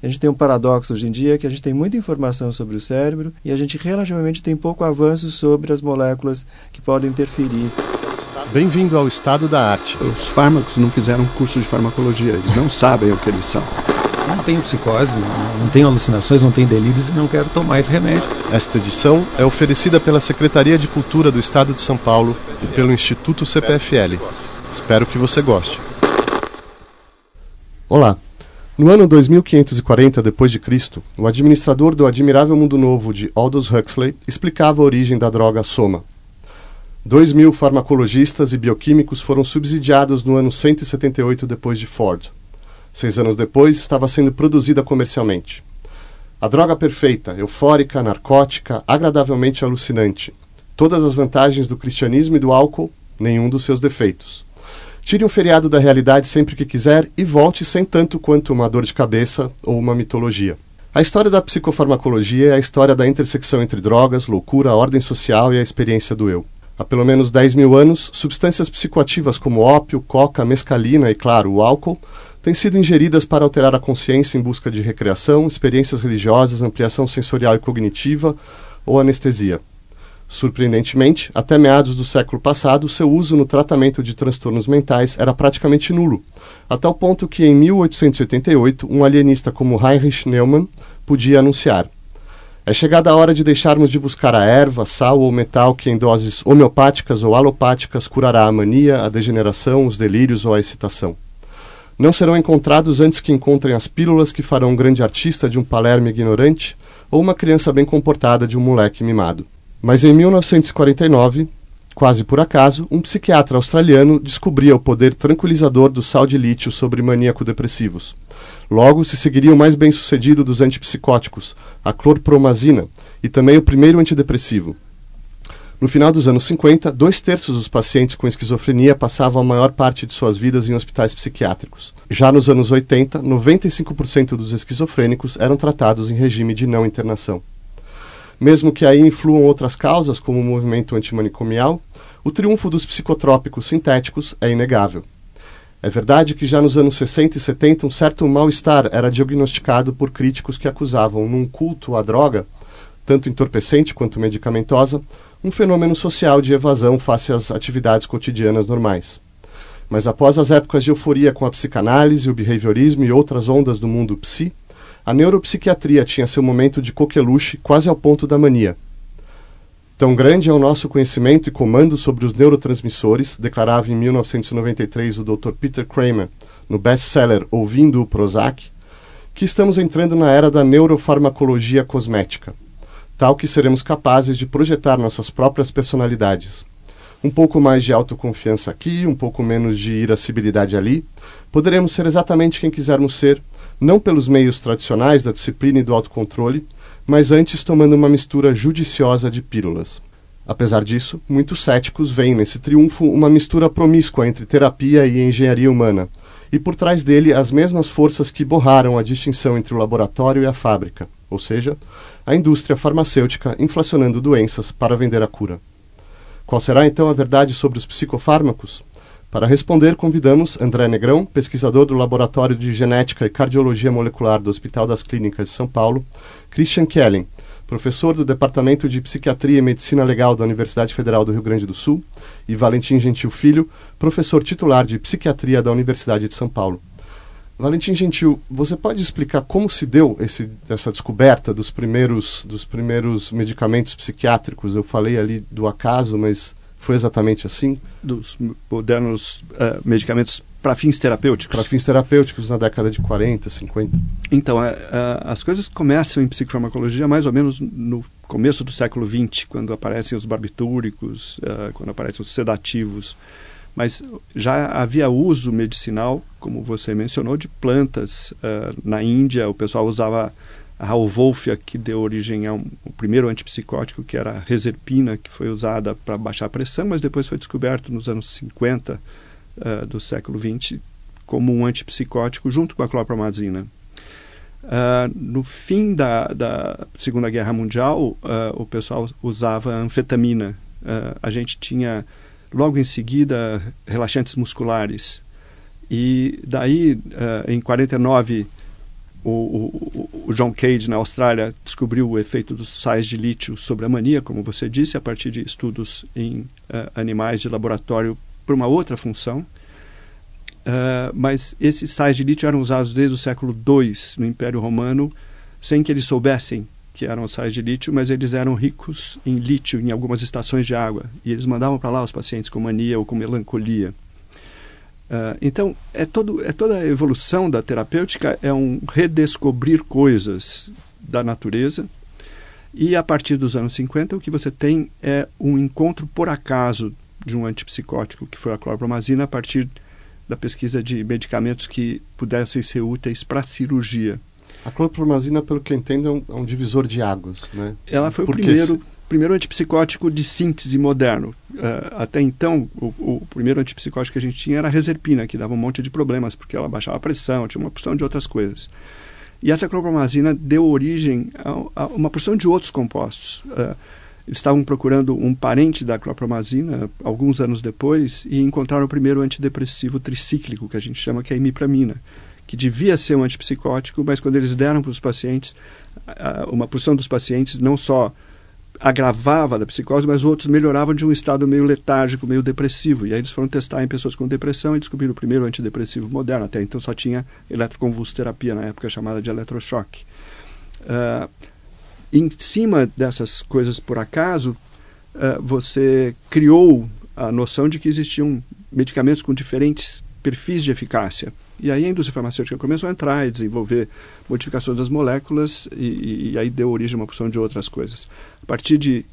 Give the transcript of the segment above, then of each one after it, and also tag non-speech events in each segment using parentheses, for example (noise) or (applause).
A gente tem um paradoxo hoje em dia que a gente tem muita informação sobre o cérebro e a gente relativamente tem pouco avanço sobre as moléculas que podem interferir. Bem-vindo ao estado da arte. Os fármacos não fizeram curso de farmacologia, eles não sabem o que eles são. Não tenho psicose, não, tenho alucinações, não tenho delírios e não quero tomar esse remédio. Esta edição é oferecida pela Secretaria de Cultura do Estado de São Paulo e pelo Instituto CPFL. Espero que você goste. Olá. No ano 2540 d.C., o administrador do Admirável Mundo Novo de Aldous Huxley explicava a origem da droga soma. Dois mil farmacologistas e bioquímicos foram subsidiados no ano 178 depois de Ford. Seis anos depois, estava sendo produzida comercialmente. A droga perfeita, eufórica, narcótica, agradavelmente alucinante. Todas as vantagens do cristianismo e do álcool, nenhum dos seus defeitos. Tire um feriado da realidade sempre que quiser e volte sem tanto quanto uma dor de cabeça ou uma mitologia. A história da psicofarmacologia é a história da intersecção entre drogas, loucura, ordem social e a experiência do eu. Há pelo menos 10 mil anos, substâncias psicoativas como ópio, coca, mescalina e, claro, o álcool têm sido ingeridas para alterar a consciência em busca de recreação, experiências religiosas, ampliação sensorial e cognitiva ou anestesia. Surpreendentemente, até meados do século passado, seu uso no tratamento de transtornos mentais era praticamente nulo, a tal ponto que em 1888 um alienista como Heinrich Neumann podia anunciar: É chegada a hora de deixarmos de buscar a erva, sal ou metal que em doses homeopáticas ou alopáticas curará a mania, a degeneração, os delírios ou a excitação. Não serão encontrados antes que encontrem as pílulas que farão um grande artista de um Palermo ignorante ou uma criança bem comportada de um moleque mimado. Mas em 1949, quase por acaso, um psiquiatra australiano descobria o poder tranquilizador do sal de lítio sobre maníaco-depressivos. Logo se seguiria o mais bem-sucedido dos antipsicóticos, a clorpromazina, e também o primeiro antidepressivo. No final dos anos 50, dois terços dos pacientes com esquizofrenia passavam a maior parte de suas vidas em hospitais psiquiátricos. Já nos anos 80, 95% dos esquizofrênicos eram tratados em regime de não internação. Mesmo que aí influam outras causas, como o movimento antimanicomial, o triunfo dos psicotrópicos sintéticos é inegável. É verdade que já nos anos 60 e 70 um certo mal-estar era diagnosticado por críticos que acusavam, num culto à droga, tanto entorpecente quanto medicamentosa, um fenômeno social de evasão face às atividades cotidianas normais. Mas após as épocas de euforia com a psicanálise, o behaviorismo e outras ondas do mundo psi, a neuropsiquiatria tinha seu momento de coqueluche quase ao ponto da mania. Tão grande é o nosso conhecimento e comando sobre os neurotransmissores, declarava em 1993 o Dr. Peter Kramer no best-seller Ouvindo o Prozac, que estamos entrando na era da neurofarmacologia cosmética, tal que seremos capazes de projetar nossas próprias personalidades. Um pouco mais de autoconfiança aqui, um pouco menos de irascibilidade ali, poderemos ser exatamente quem quisermos ser não pelos meios tradicionais da disciplina e do autocontrole, mas antes tomando uma mistura judiciosa de pílulas. Apesar disso, muitos céticos veem nesse triunfo uma mistura promíscua entre terapia e engenharia humana, e por trás dele as mesmas forças que borraram a distinção entre o laboratório e a fábrica, ou seja, a indústria farmacêutica inflacionando doenças para vender a cura. Qual será então a verdade sobre os psicofármacos? Para responder, convidamos André Negrão, pesquisador do Laboratório de Genética e Cardiologia Molecular do Hospital das Clínicas de São Paulo, Christian Kellen, professor do Departamento de Psiquiatria e Medicina Legal da Universidade Federal do Rio Grande do Sul, e Valentim Gentil Filho, professor titular de Psiquiatria da Universidade de São Paulo. Valentim Gentil, você pode explicar como se deu esse, essa descoberta dos primeiros, dos primeiros medicamentos psiquiátricos? Eu falei ali do acaso, mas foi exatamente assim? Dos modernos uh, medicamentos para fins terapêuticos? Para fins terapêuticos na década de 40, 50. Então, uh, as coisas começam em psicofarmacologia mais ou menos no começo do século XX, quando aparecem os barbitúricos, uh, quando aparecem os sedativos. Mas já havia uso medicinal, como você mencionou, de plantas. na Índia, o pessoal usava a Rauwolfia, que deu origem ao, ao primeiro antipsicótico, que era a reserpina, que foi usada para baixar a pressão, mas depois foi descoberto nos anos 50 uh, eh, do século XX como um antipsicótico junto com a clorpromazina. Uh, no fim da, da, Segunda Guerra Mundial, uh, o pessoal usava anfetamina. a gente tinha, logo em seguida, relaxantes musculares. E daí, em 49 o, o, o, John Cage, na Austrália, descobriu o efeito dos sais de lítio sobre a mania, como você disse, a partir de estudos em uh, animais de laboratório para uma outra função. Uh, mas esses sais de lítio eram usados desde o século II no Império Romano, sem que eles soubessem que eram sais de lítio, mas eles eram ricos em lítio em algumas estações de água. E eles mandavam para lá os pacientes com mania ou com melancolia. Uh, então, é, todo, é toda a evolução da terapêutica é um redescobrir coisas da natureza. E a partir dos anos 50, o que você tem é um encontro por acaso de um antipsicótico, que foi a clorpromazina, a partir da pesquisa de medicamentos que pudessem ser úteis para cirurgia. A clorpromazina, pelo que entendo, é um, é um divisor de águas, né? Ela foi o primeiro primeiro antipsicótico de síntese moderno. Uh, até então, o, o, primeiro antipsicótico que a gente tinha era a reserpina, que dava um monte de problemas, porque ela baixava a pressão, tinha uma porção de outras coisas. E essa clorpromazina deu origem a, a uma porção de outros compostos. Uh, estavam procurando um parente da clorpromazina alguns anos depois e encontraram o primeiro antidepressivo tricíclico, que a gente chama que é a imipramina, que devia ser um antipsicótico, mas quando eles deram para os pacientes, uma porção dos pacientes não só agravava da psicose, mas outros melhoravam de um estado meio letárgico, meio depressivo. E aí eles foram testar em pessoas com depressão e descobriram o primeiro antidepressivo moderno. Até então só tinha eletroconvulsoterapia na época chamada de eletrochoque. Uh, em cima dessas coisas por acaso, uh, você criou a noção de que existiam medicamentos com diferentes perfis de eficácia. E aí a indústria farmacêutica começou a entrar e desenvolver modificações das moléculas e, e aí deu origem a uma porção de outras coisas. A partir de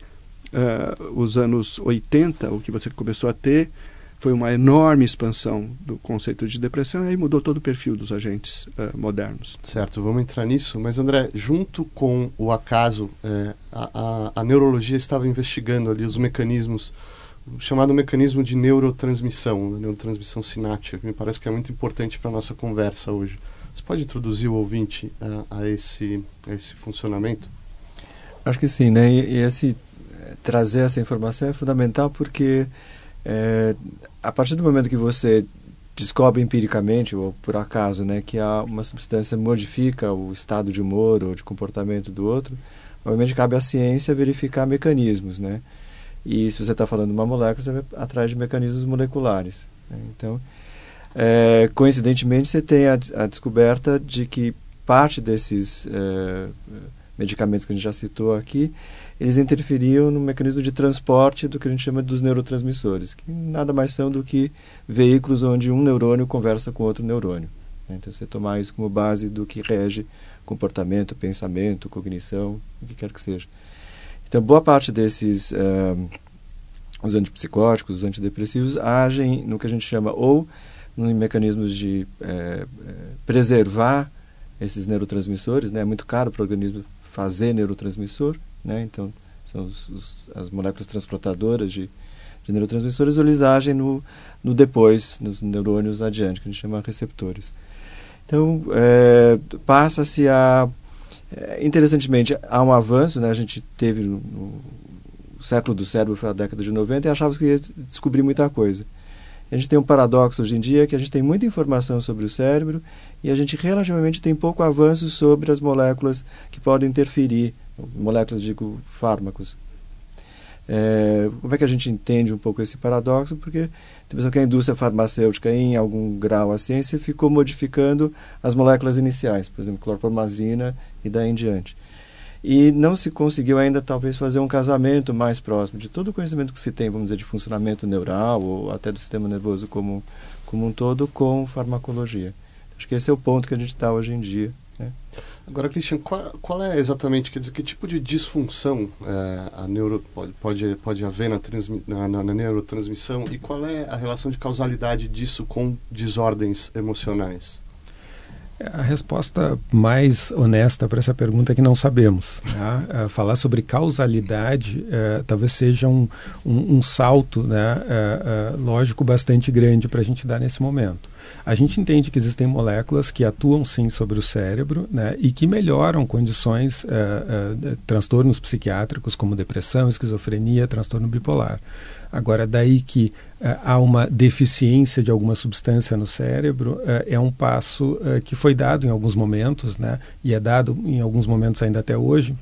uh, os anos 80, o que você começou a ter foi uma enorme expansão do conceito de depressão e aí mudou todo o perfil dos agentes uh, modernos. Certo, vamos entrar nisso. Mas André, junto com o acaso, é, a, a, a neurologia estava investigando ali os mecanismos chamado mecanismo de neurotransmissão, né, neurotransmissão sináptica, que me parece que é muito importante para a nossa conversa hoje. Você pode introduzir o ouvinte a, a, esse, a esse funcionamento? Acho que sim, né? E, e esse trazer essa informação é fundamental porque é, a partir do momento que você descobre empiricamente ou por acaso, né, que há uma substância modifica o estado de humor ou de comportamento do outro, obviamente cabe à ciência verificar mecanismos, né? E se você está falando de uma molécula, você vai atrás de mecanismos moleculares. Né? Então, é, coincidentemente, você tem a, a, descoberta de que parte desses é, medicamentos que a gente já citou aqui, eles interferiam no mecanismo de transporte do que a gente chama dos neurotransmissores, que nada mais são do que veículos onde um neurônio conversa com outro neurônio. Né? Então, você tomar isso como base do que rege comportamento, pensamento, cognição, o que quer que seja. Então, boa parte desses uh, os antipsicóticos, os antidepressivos, agem no que a gente chama ou em mecanismos de é, preservar esses neurotransmissores, né? É muito caro para o organismo fazer neurotransmissor, né? Então, são os, os, as moléculas transportadoras de, de neurotransmissores, ou eles agem no, no depois, nos neurônios adiante, que a gente chama receptores. Então, é, passa-se a interessantemente, há um avanço, né? a gente teve no, no século do cérebro, foi a década de 90, e achava que ia descobrir muita coisa. A gente tem um paradoxo hoje em dia que a gente tem muita informação sobre o cérebro e a gente relativamente tem pouco avanço sobre as moléculas que podem interferir, moléculas, digo, fármacos. É, como é que a gente entende um pouco esse paradoxo? Porque tem que a indústria farmacêutica, em algum grau a ciência, ficou modificando as moléculas iniciais, por exemplo, clorpromazina e daí em diante. E não se conseguiu ainda, talvez, fazer um casamento mais próximo de todo o conhecimento que se tem, vamos dizer, de funcionamento neural ou até do sistema nervoso como, como um todo, com farmacologia. Acho que esse é o ponto que a gente está hoje em dia. Agora, Christian, qual, qual, é exatamente, quer dizer, que tipo de disfunção é, a neuro, pode, pode, pode haver na, transmi, na, na, na, neurotransmissão e qual é a relação de causalidade disso com desordens emocionais? A resposta mais honesta para essa pergunta é que não sabemos. Né? É, falar sobre causalidade é, talvez seja um, um, um salto né, é, lógico bastante grande para a gente dar nesse momento. A gente entende que existem moléculas que atuam sim sobre o cérebro né, e que melhoram condições, uh, uh, transtornos psiquiátricos como depressão, esquizofrenia, transtorno bipolar. Agora, daí que uh, há uma deficiência de alguma substância no cérebro, é um passo que foi dado em alguns momentos, né, e é dado em alguns momentos ainda até hoje,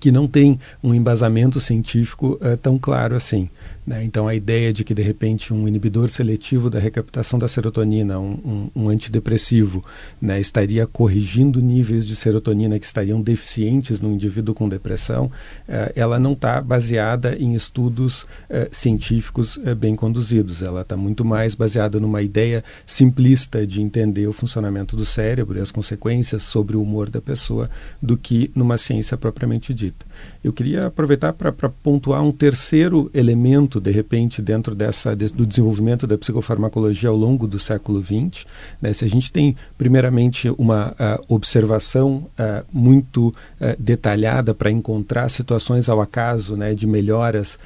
que não tem um embasamento científico tão claro assim. Né? Então, a ideia de que, de repente, um inibidor seletivo da recaptação da serotonina, um, um, um antidepressivo, né, estaria corrigindo níveis de serotonina que estariam deficientes no indivíduo com depressão, uh, ela não está baseada em estudos uh, científicos bem conduzidos. Ela está muito mais baseada numa ideia simplista de entender o funcionamento do cérebro e as consequências sobre o humor da pessoa do que numa ciência propriamente dita. Eu queria aproveitar para pontuar um terceiro elemento, de repente, dentro dessa, de, do desenvolvimento da psicofarmacologia ao longo do século XX. Né? Se a gente tem, primeiramente, uma uh, observação uh, muito uh, detalhada para encontrar situações ao acaso né, de melhoras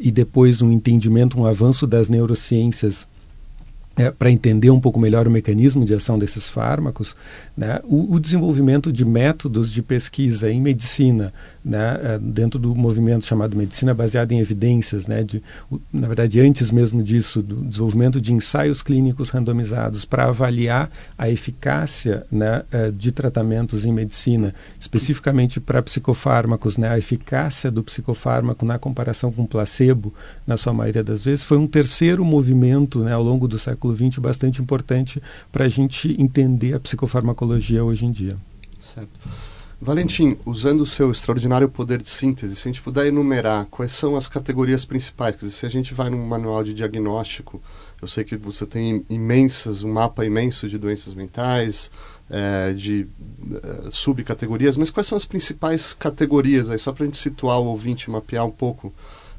e depois um entendimento, um avanço das neurociências é, para entender um pouco melhor o mecanismo de ação desses fármacos, né, o, o, desenvolvimento de métodos de pesquisa em medicina, né, é, dentro do movimento chamado medicina baseada em evidências, né, de, na verdade, antes mesmo disso, do desenvolvimento de ensaios clínicos randomizados para avaliar a eficácia né, é, de tratamentos em medicina, especificamente para psicofármacos, né, a eficácia do psicofármaco na comparação com placebo, na sua maioria das vezes, foi um terceiro movimento né, ao longo do século século XX bastante importante para a gente entender a psicofarmacologia hoje em dia. Certo. Valentim, usando o seu extraordinário poder de síntese, se a gente puder enumerar quais são as categorias principais, quer dizer, se a gente vai num manual de diagnóstico, eu sei que você tem imensas, um mapa imenso de doenças mentais, é, de é, subcategorias, mas quais são as principais categorias aí, só para a gente situar o ouvinte, mapear um pouco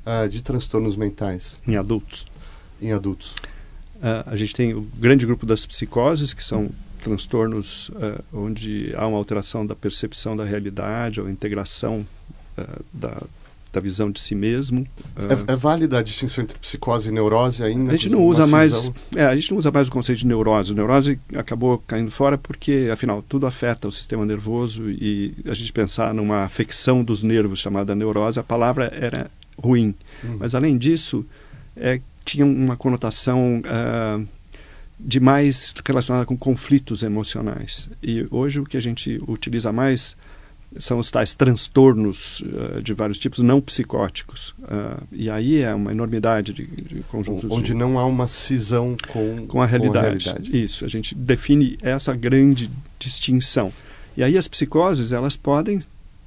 é, de transtornos mentais? Em adultos. Em adultos. Uh, a gente tem o grande grupo das psicoses, que são transtornos uh, onde há uma alteração da percepção da realidade ou integração uh, da, da visão de si mesmo. É, é, válida a distinção entre psicose e neurose ainda? A gente não usa mais, é, a gente não usa mais o conceito de neurose. neurose acabou caindo fora porque, afinal, tudo afeta o sistema nervoso e a gente pensar numa afecção dos nervos chamada neurose, a palavra era ruim. Hum. Mas além disso, é tinha uma conotação uh, de mais relacionada com conflitos emocionais. E hoje o que a gente utiliza mais são os tais transtornos uh, de vários tipos não psicóticos. Uh, e aí é uma enormidade de, de conjuntos. Onde de, não há uma cisão com, com, a, realidade. com a realidade. Isso, a gente define essa grande distinção. E aí as psicoses, elas podem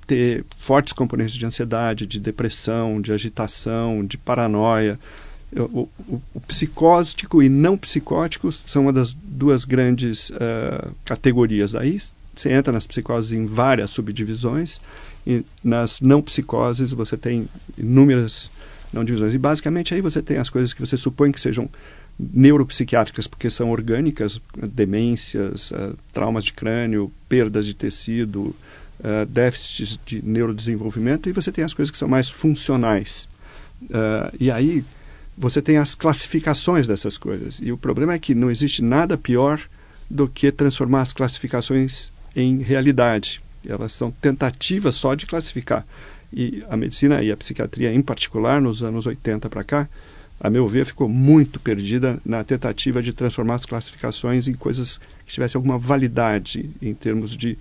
ter fortes componentes de ansiedade, de depressão, de agitação, de paranoia, o, o, o, psicótico e não psicótico são uma das duas grandes uh, categorias. Daí você entra nas psicoses em várias subdivisões e nas não psicoses você tem inúmeras não divisões. E basicamente aí você tem as coisas que você supõe que sejam neuropsiquiátricas, porque são orgânicas, demências, uh, traumas de crânio, perdas de tecido, uh, déficits de neurodesenvolvimento, e você tem as coisas que são mais funcionais. e aí você tem as classificações dessas coisas. E o problema é que não existe nada pior do que transformar as classificações em realidade. Elas são tentativas só de classificar. E a medicina e a psiquiatria, em particular, nos anos 80 para cá, a meu ver, ficou muito perdida na tentativa de transformar as classificações em coisas que tivessem alguma validade em termos de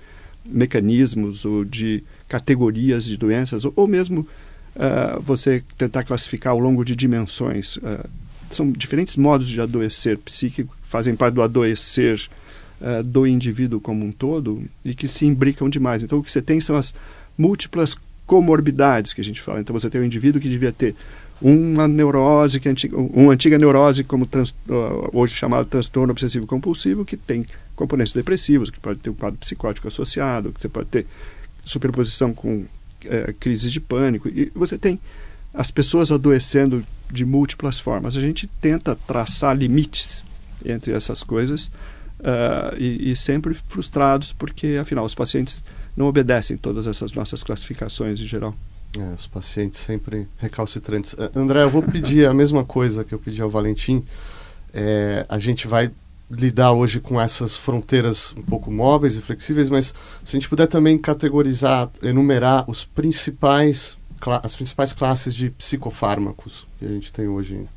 mecanismos ou de categorias de doenças, ou, ou mesmo uh, você tentar classificar ao longo de dimensões. Uh, são diferentes modos de adoecer psíquico, fazem parte do adoecer uh, do indivíduo como um todo e que se imbricam demais. Então, o que você tem são as múltiplas comorbidades que a gente fala. Então, você tem um indivíduo que devia ter uma neurose, que é antiga, uma antiga neurose, como trans, hoje chamado transtorno obsessivo compulsivo, que tem componentes depressivos, que pode ter um quadro psicótico associado, que você pode ter superposição com é, crises de pânico. E você tem as pessoas adoecendo de múltiplas formas. A gente tenta traçar limites entre essas coisas uh, e, e, sempre frustrados porque, afinal, os pacientes não obedecem todas essas nossas classificações em geral. É, os pacientes sempre recalcitrantes. Uh, André, eu vou pedir a mesma coisa que eu pedi ao Valentim. É, a gente vai lidar hoje com essas fronteiras um pouco móveis e flexíveis, mas se a gente puder também categorizar, enumerar os principais as principais classes de psicofármacos que a gente tem hoje.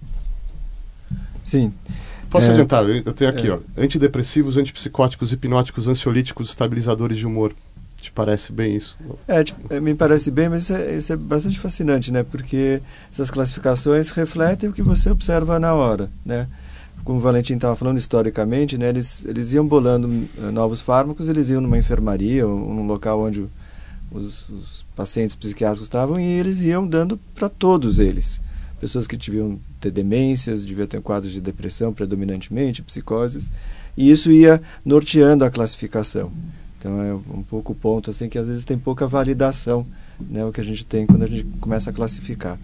Sim. Posso é, adiantar? Eu tenho aqui, é. ó, antidepressivos, antipsicóticos, hipnóticos, ansiolíticos, estabilizadores de humor. Te parece bem isso? É, tipo, me parece bem, mas isso é, isso é, bastante fascinante, né? Porque essas classificações refletem o que você observa na hora, né? Como o Valentim estava falando historicamente, né? Eles, eles iam bolando uh, novos fármacos, eles iam numa enfermaria ou num local onde os, os pacientes psiquiátricos estavam e eles iam dando para todos eles. Pessoas que deviam ter demências, deviam ter quadros de depressão predominantemente, psicoses, e isso ia norteando a classificação. Então é um pouco o ponto assim que às vezes tem pouca validação, né, o que a gente tem quando a gente começa a classificar.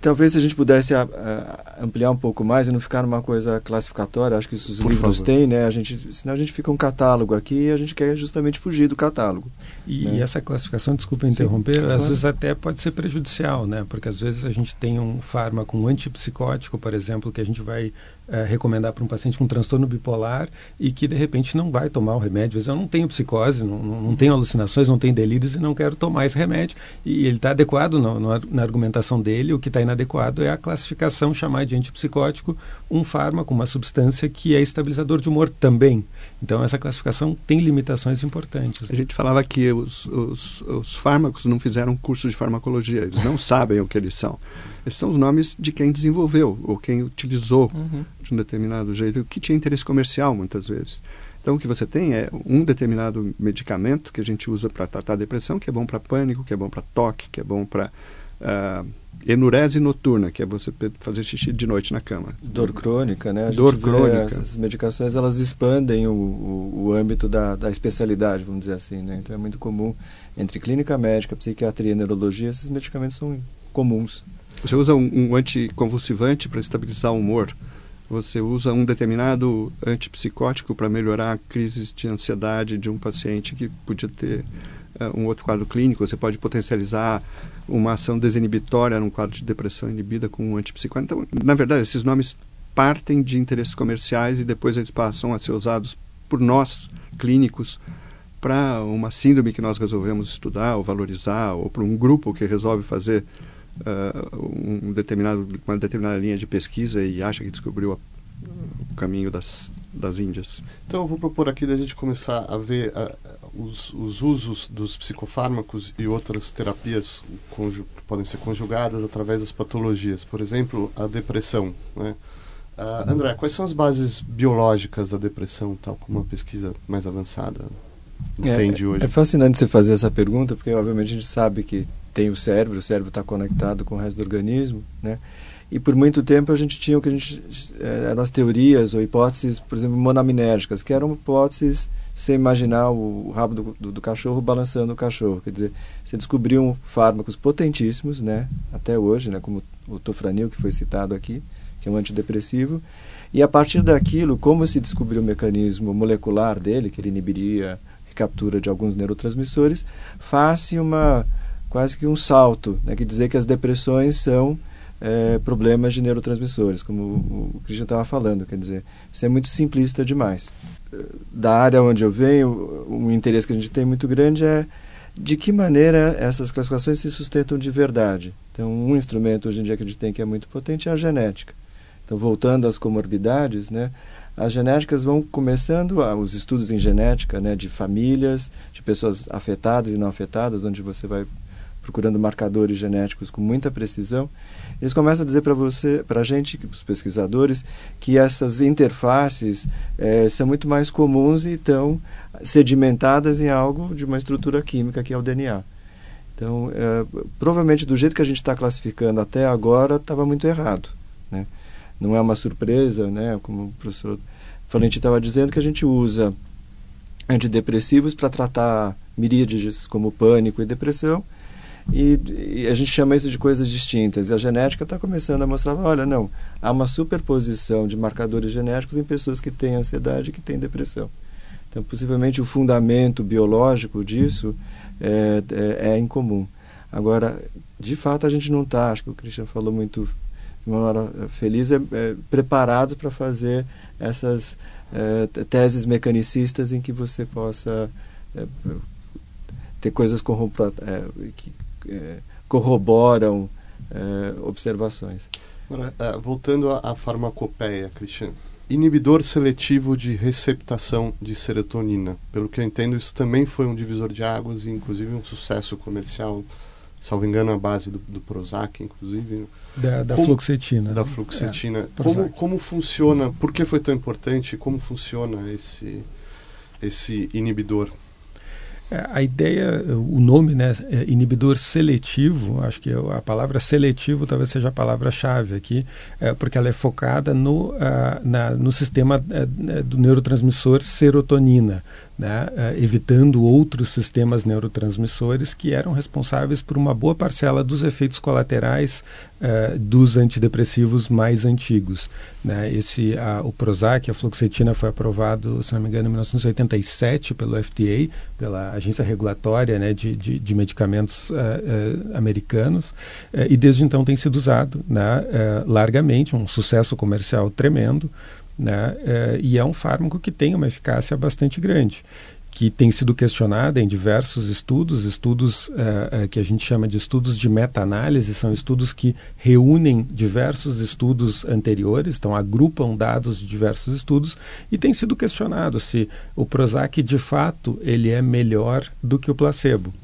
Talvez se a gente pudesse a, a, ampliar um pouco mais e não ficar numa coisa classificatória, acho que isso os Por livros favor. têm, né? A gente, senão a gente fica um catálogo aqui e a gente quer justamente fugir do catálogo. E, né? essa classificação, desculpa interromper, Sim, às claro. vezes até pode ser prejudicial, né? Porque às vezes a gente tem um fármaco, um antipsicótico, por exemplo, que a gente vai é, recomendar para um paciente com transtorno bipolar e que de repente não vai tomar o remédio. Às vezes eu não tenho psicose, não, não tenho alucinações, não tenho delírios e não quero tomar esse remédio. E ele está adequado no, na argumentação dele, o que está inadequado é a classificação chamada de antipsicótico, um fármaco, uma substância que é estabilizador de humor também. Então essa classificação tem limitações importantes. A gente falava que os, os, os fármacos não fizeram curso de farmacologia, eles não sabem o que eles são. Esses são os nomes de quem desenvolveu ou quem utilizou uhum. de um determinado jeito, que tinha interesse comercial muitas vezes. Então, o que você tem é um determinado medicamento que a gente usa para tratar a depressão, que é bom para pânico, que é bom para toque, que é bom para uh, ah, enurese noturna, que é você fazer xixi de noite na cama. Dor crônica, né? A Dor crônica. Essas medicações, elas expandem o, o, o âmbito da, da especialidade, vamos dizer assim, né? Então, é muito comum, entre clínica médica, psiquiatria e neurologia, esses medicamentos são comuns. Você usa um, um anticonvulsivante para estabilizar o humor. Você usa um determinado antipsicótico para melhorar crises de ansiedade de um paciente que podia ter um outro quadro clínico. Você pode potencializar uma ação desinibitória num quadro de depressão inibida com um antipsicótico. Então, na verdade, esses nomes partem de interesses comerciais e depois eles passam a ser usados por nós, clínicos, para uma síndrome que nós resolvemos estudar ou valorizar, ou para um grupo que resolve fazer uh, um determinado, uma determinada linha de pesquisa e acha que descobriu a, o caminho das, das Índias. Então eu vou propor aqui da gente começar a ver uh, os, os, usos dos psicofármacos e outras terapias que podem ser conjugadas através das patologias. Por exemplo, a depressão. Né? Uh, André, quais são as bases biológicas da depressão, tal como uma pesquisa mais avançada entende é, hoje? É fascinante você fazer essa pergunta, porque obviamente a gente sabe que tem o cérebro, o cérebro está conectado com o resto do organismo, né? E por muito tempo a gente tinha o que a gente eh, eram as teorias ou hipóteses, por exemplo, monaminérgicas, que eram hipóteses você imaginar o rabo do, do, do, cachorro balançando o cachorro, quer dizer, você descobriu fármacos potentíssimos, né? Até hoje, né? Como o tofranil que foi citado aqui, que é um antidepressivo, e a partir daquilo, como se descobriu o mecanismo molecular dele, que ele inibiria a recaptura de alguns neurotransmissores, faz-se uma quase que um salto, né, que dizer que as depressões são é, problemas de neurotransmissores, como o, o Christian estava falando, quer dizer, isso é muito simplista demais. Da área onde eu venho, um interesse que a gente tem muito grande é de que maneira essas classificações se sustentam de verdade. Então, um instrumento hoje em dia que a gente tem que é muito potente é a genética. Então, voltando às comorbidades, né, as genéticas vão começando, os estudos em genética, né, de famílias, de pessoas afetadas e não afetadas, onde você vai procurando marcadores genéticos com muita precisão, eles começam a dizer para você, para a gente, os pesquisadores, que essas interfaces é, são muito mais comuns e estão sedimentadas em algo de uma estrutura química que é o DNA. Então, é, provavelmente do jeito que a gente está classificando até agora, estava muito errado. Né? Não é uma surpresa, né? como o professor Valente estava dizendo, que a gente usa antidepressivos para tratar miríades como pânico e depressão, e, e, a gente chama isso de coisas distintas. E a genética está começando a mostrar, olha, não, há uma superposição de marcadores genéticos em pessoas que têm ansiedade e que têm depressão. Então, possivelmente o fundamento biológico disso é, é, é incomum. Agora, de fato, a gente não está, acho que o Christian falou muito de uma hora feliz, é, é preparado para fazer essas é, teses mecanicistas em que você possa é, ter coisas é, que corroboram é, observações. Agora, voltando à, à farmacopeia, Cristiano, inibidor seletivo de receptação de serotonina. Pelo que eu entendo, isso também foi um divisor de águas e, inclusive, um sucesso comercial, salvo engano, a base do, do Prozac, inclusive. Da, da como, fluoxetina. Da fluoxetina. É, como, como funciona, por que foi tão importante, como funciona esse, esse inibidor? É, a ideia, o nome, né, é inibidor seletivo, acho que a palavra seletivo talvez seja a palavra-chave aqui, é, porque ela é focada no, na, no sistema é, do neurotransmissor serotonina né, uh, evitando outros sistemas neurotransmissores que eram responsáveis por uma boa parcela dos efeitos colaterais uh, dos antidepressivos mais antigos. Né? Esse, uh, o Prozac, a fluoxetina, foi aprovado, se não me engano, em 1987 pelo FDA, pela Agência Regulatória né, de, de, de Medicamentos eh, americanos, e desde então tem sido usado né, largamente, um sucesso comercial tremendo. Né? É, e é um fármaco que tem uma eficácia bastante grande que tem sido questionada em diversos estudos, estudos é, é, que a gente chama de estudos de meta-análise, são estudos que reúnem diversos estudos anteriores, então agrupam dados de diversos estudos, e tem sido questionado se o Prozac de fato ele é melhor do que o placebo.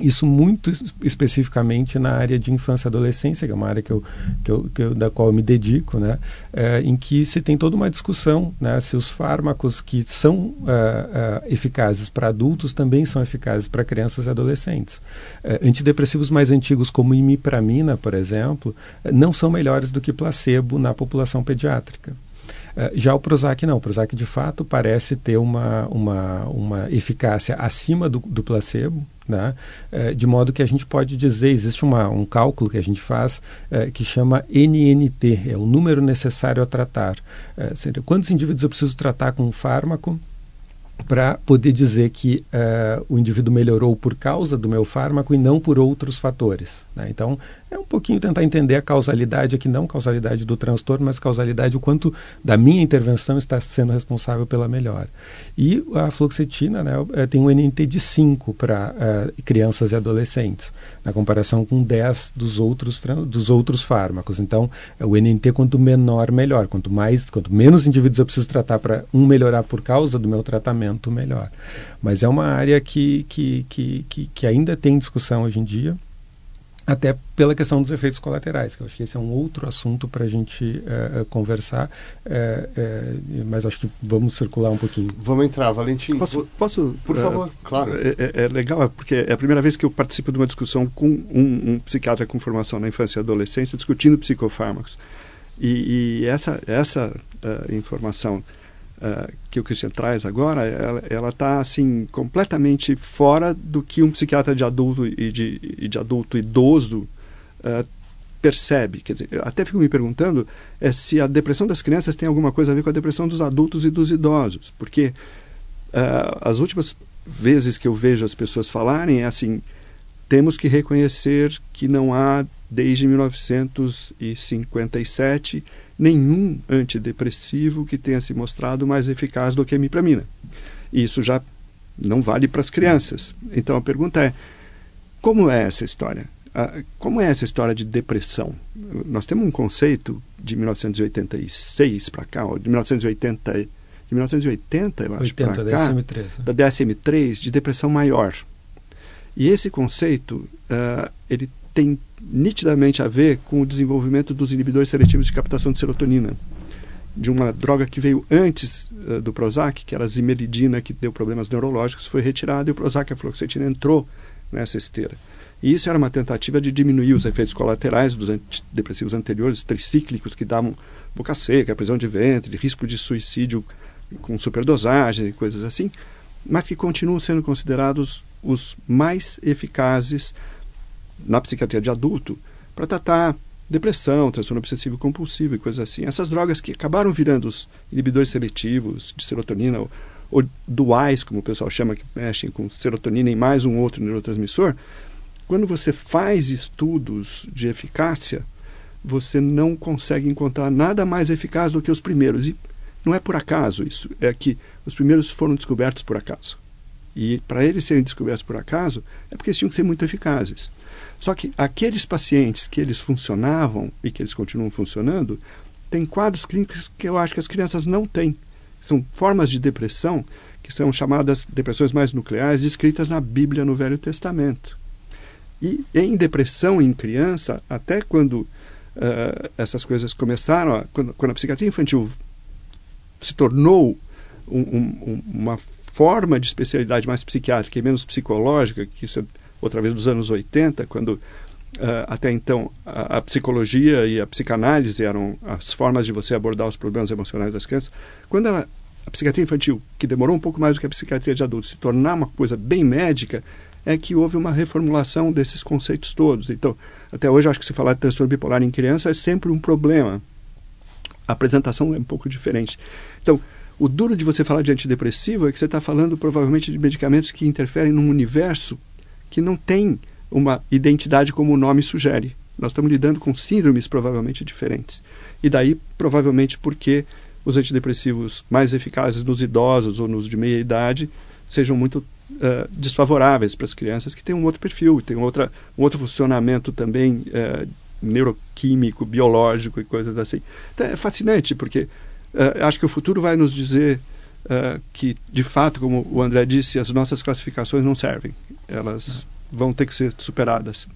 Isso muito especificamente na área de infância e adolescência, que é uma área que eu, que eu, que eu da qual eu me dedico, né? É, em que se tem toda uma discussão né? se os fármacos que são é, é, eficazes para adultos também são eficazes para crianças e adolescentes. É, antidepressivos mais antigos, como imipramina, por exemplo, não são melhores do que placebo na população pediátrica. Uh, já o Prozac não. O Prozac, de fato, parece ter uma, uma, uma eficácia acima do, do placebo, né? É, de modo que a gente pode dizer, existe uma, um cálculo que a gente faz é, que chama NNT, é o número necessário a tratar. Quantos indivíduos eu preciso tratar com um fármaco para poder dizer que uh, o indivíduo melhorou por causa do meu fármaco e não por outros fatores. Né? Então, é um pouquinho tentar entender a causalidade aqui, não causalidade do transtorno, mas causalidade o quanto da minha intervenção está sendo responsável pela melhora. E a fluoxetina né, eh, tem um NNT de 5 para uh, crianças e adolescentes, na comparação com 10 dos outros, dos outros fármacos. Então, é o NNT quanto menor, melhor. Quanto mais, quanto menos indivíduos eu preciso tratar para um melhorar por causa do meu tratamento, melhor. Mas é uma área que, que, que, que, que ainda tem discussão hoje em dia até pela questão dos efeitos colaterais, que eu acho que esse é um outro assunto para a gente é, conversar, é, é, mas acho que vamos circular um pouquinho. Vamos entrar, Valentim. Posso, posso por favor, claro. É, é, legal, porque é a primeira vez que eu participo de uma discussão com um, um psiquiatra com formação na infância e adolescência, discutindo psicofármacos. E, e essa, essa uh, informação uh, que o Christian traz agora, ela está assim completamente fora do que um psiquiatra de adulto e de, e de adulto idoso uh, percebe. Quer dizer, até fico me perguntando é, se a depressão das crianças tem alguma coisa a ver com a depressão dos adultos e dos idosos, porque uh, as últimas vezes que eu vejo as pessoas falarem é assim temos que reconhecer que não há desde 1957 nenhum antidepressivo que tenha se mostrado mais eficaz do que a mipramina. E isso já não vale para as crianças. Então a pergunta é: como é essa história? como é essa história de depressão? Nós temos um conceito de 1986 para cá, ou de 1980, de 1980, eu acho, para cá, DSM-3, né? da DSM-3, de depressão maior. E esse conceito, uh, ele tem nitidamente a ver com o desenvolvimento dos inibidores seletivos de captação de serotonina, de uma droga que veio antes uh, do Prozac, que era a zimelidina, que deu problemas neurológicos, foi retirada e o Prozac, a fluoxetina, entrou nessa esteira. E isso era uma tentativa de diminuir os efeitos colaterais dos antidepressivos anteriores, tricíclicos, que davam boca seca, prisão de ventre, risco de suicídio com superdosagem e coisas assim, mas que continuam sendo considerados os mais eficazes na psiquiatria de adulto para tratar depressão, transtorno obsessivo compulsivo e coisas assim. Essas drogas que acabaram virando os inibidores seletivos de serotonina ou, ou duais, como o pessoal chama, que mexem com serotonina e mais um outro neurotransmissor, quando você faz estudos de eficácia, você não consegue encontrar nada mais eficaz do que os primeiros. E não é por acaso isso, é que os primeiros foram descobertos por acaso. E para eles serem descobertos por acaso, é porque eles tinham que ser muito eficazes. Só que aqueles pacientes que eles funcionavam e que eles continuam funcionando, têm quadros clínicos que eu acho que as crianças não têm. São formas de depressão que são chamadas depressões mais nucleares, descritas na Bíblia no Velho Testamento. E em depressão em criança, até quando uh, essas coisas começaram, a, quando, quando, a psiquiatria infantil se tornou um, um, uma forma de especialidade mais psiquiátrica e menos psicológica, que isso é outra vez dos anos 80, quando uh, até então a, a, psicologia e a psicanálise eram as formas de você abordar os problemas emocionais das crianças, quando ela, a psiquiatria infantil, que demorou um pouco mais do que a psiquiatria de adultos, se tornar uma coisa bem médica, é que houve uma reformulação desses conceitos todos. Então, até hoje, acho que se falar de transtorno bipolar em criança é sempre um problema. A apresentação é um pouco diferente. Então, o duro de você falar de antidepressivo é que você está falando provavelmente de medicamentos que interferem num universo que não tem uma identidade como o nome sugere. Nós estamos lidando com síndromes provavelmente diferentes. E daí, provavelmente, porque os antidepressivos mais eficazes nos idosos ou nos de meia idade sejam muito uh, desfavoráveis para as crianças que têm um outro perfil, têm outra, um outro funcionamento também uh, neuroquímico, biológico e coisas assim. Então, é fascinante, porque uh, acho que o futuro vai nos dizer que, de fato, como o André disse, as nossas classificações não servem. Elas vão ter que ser superadas.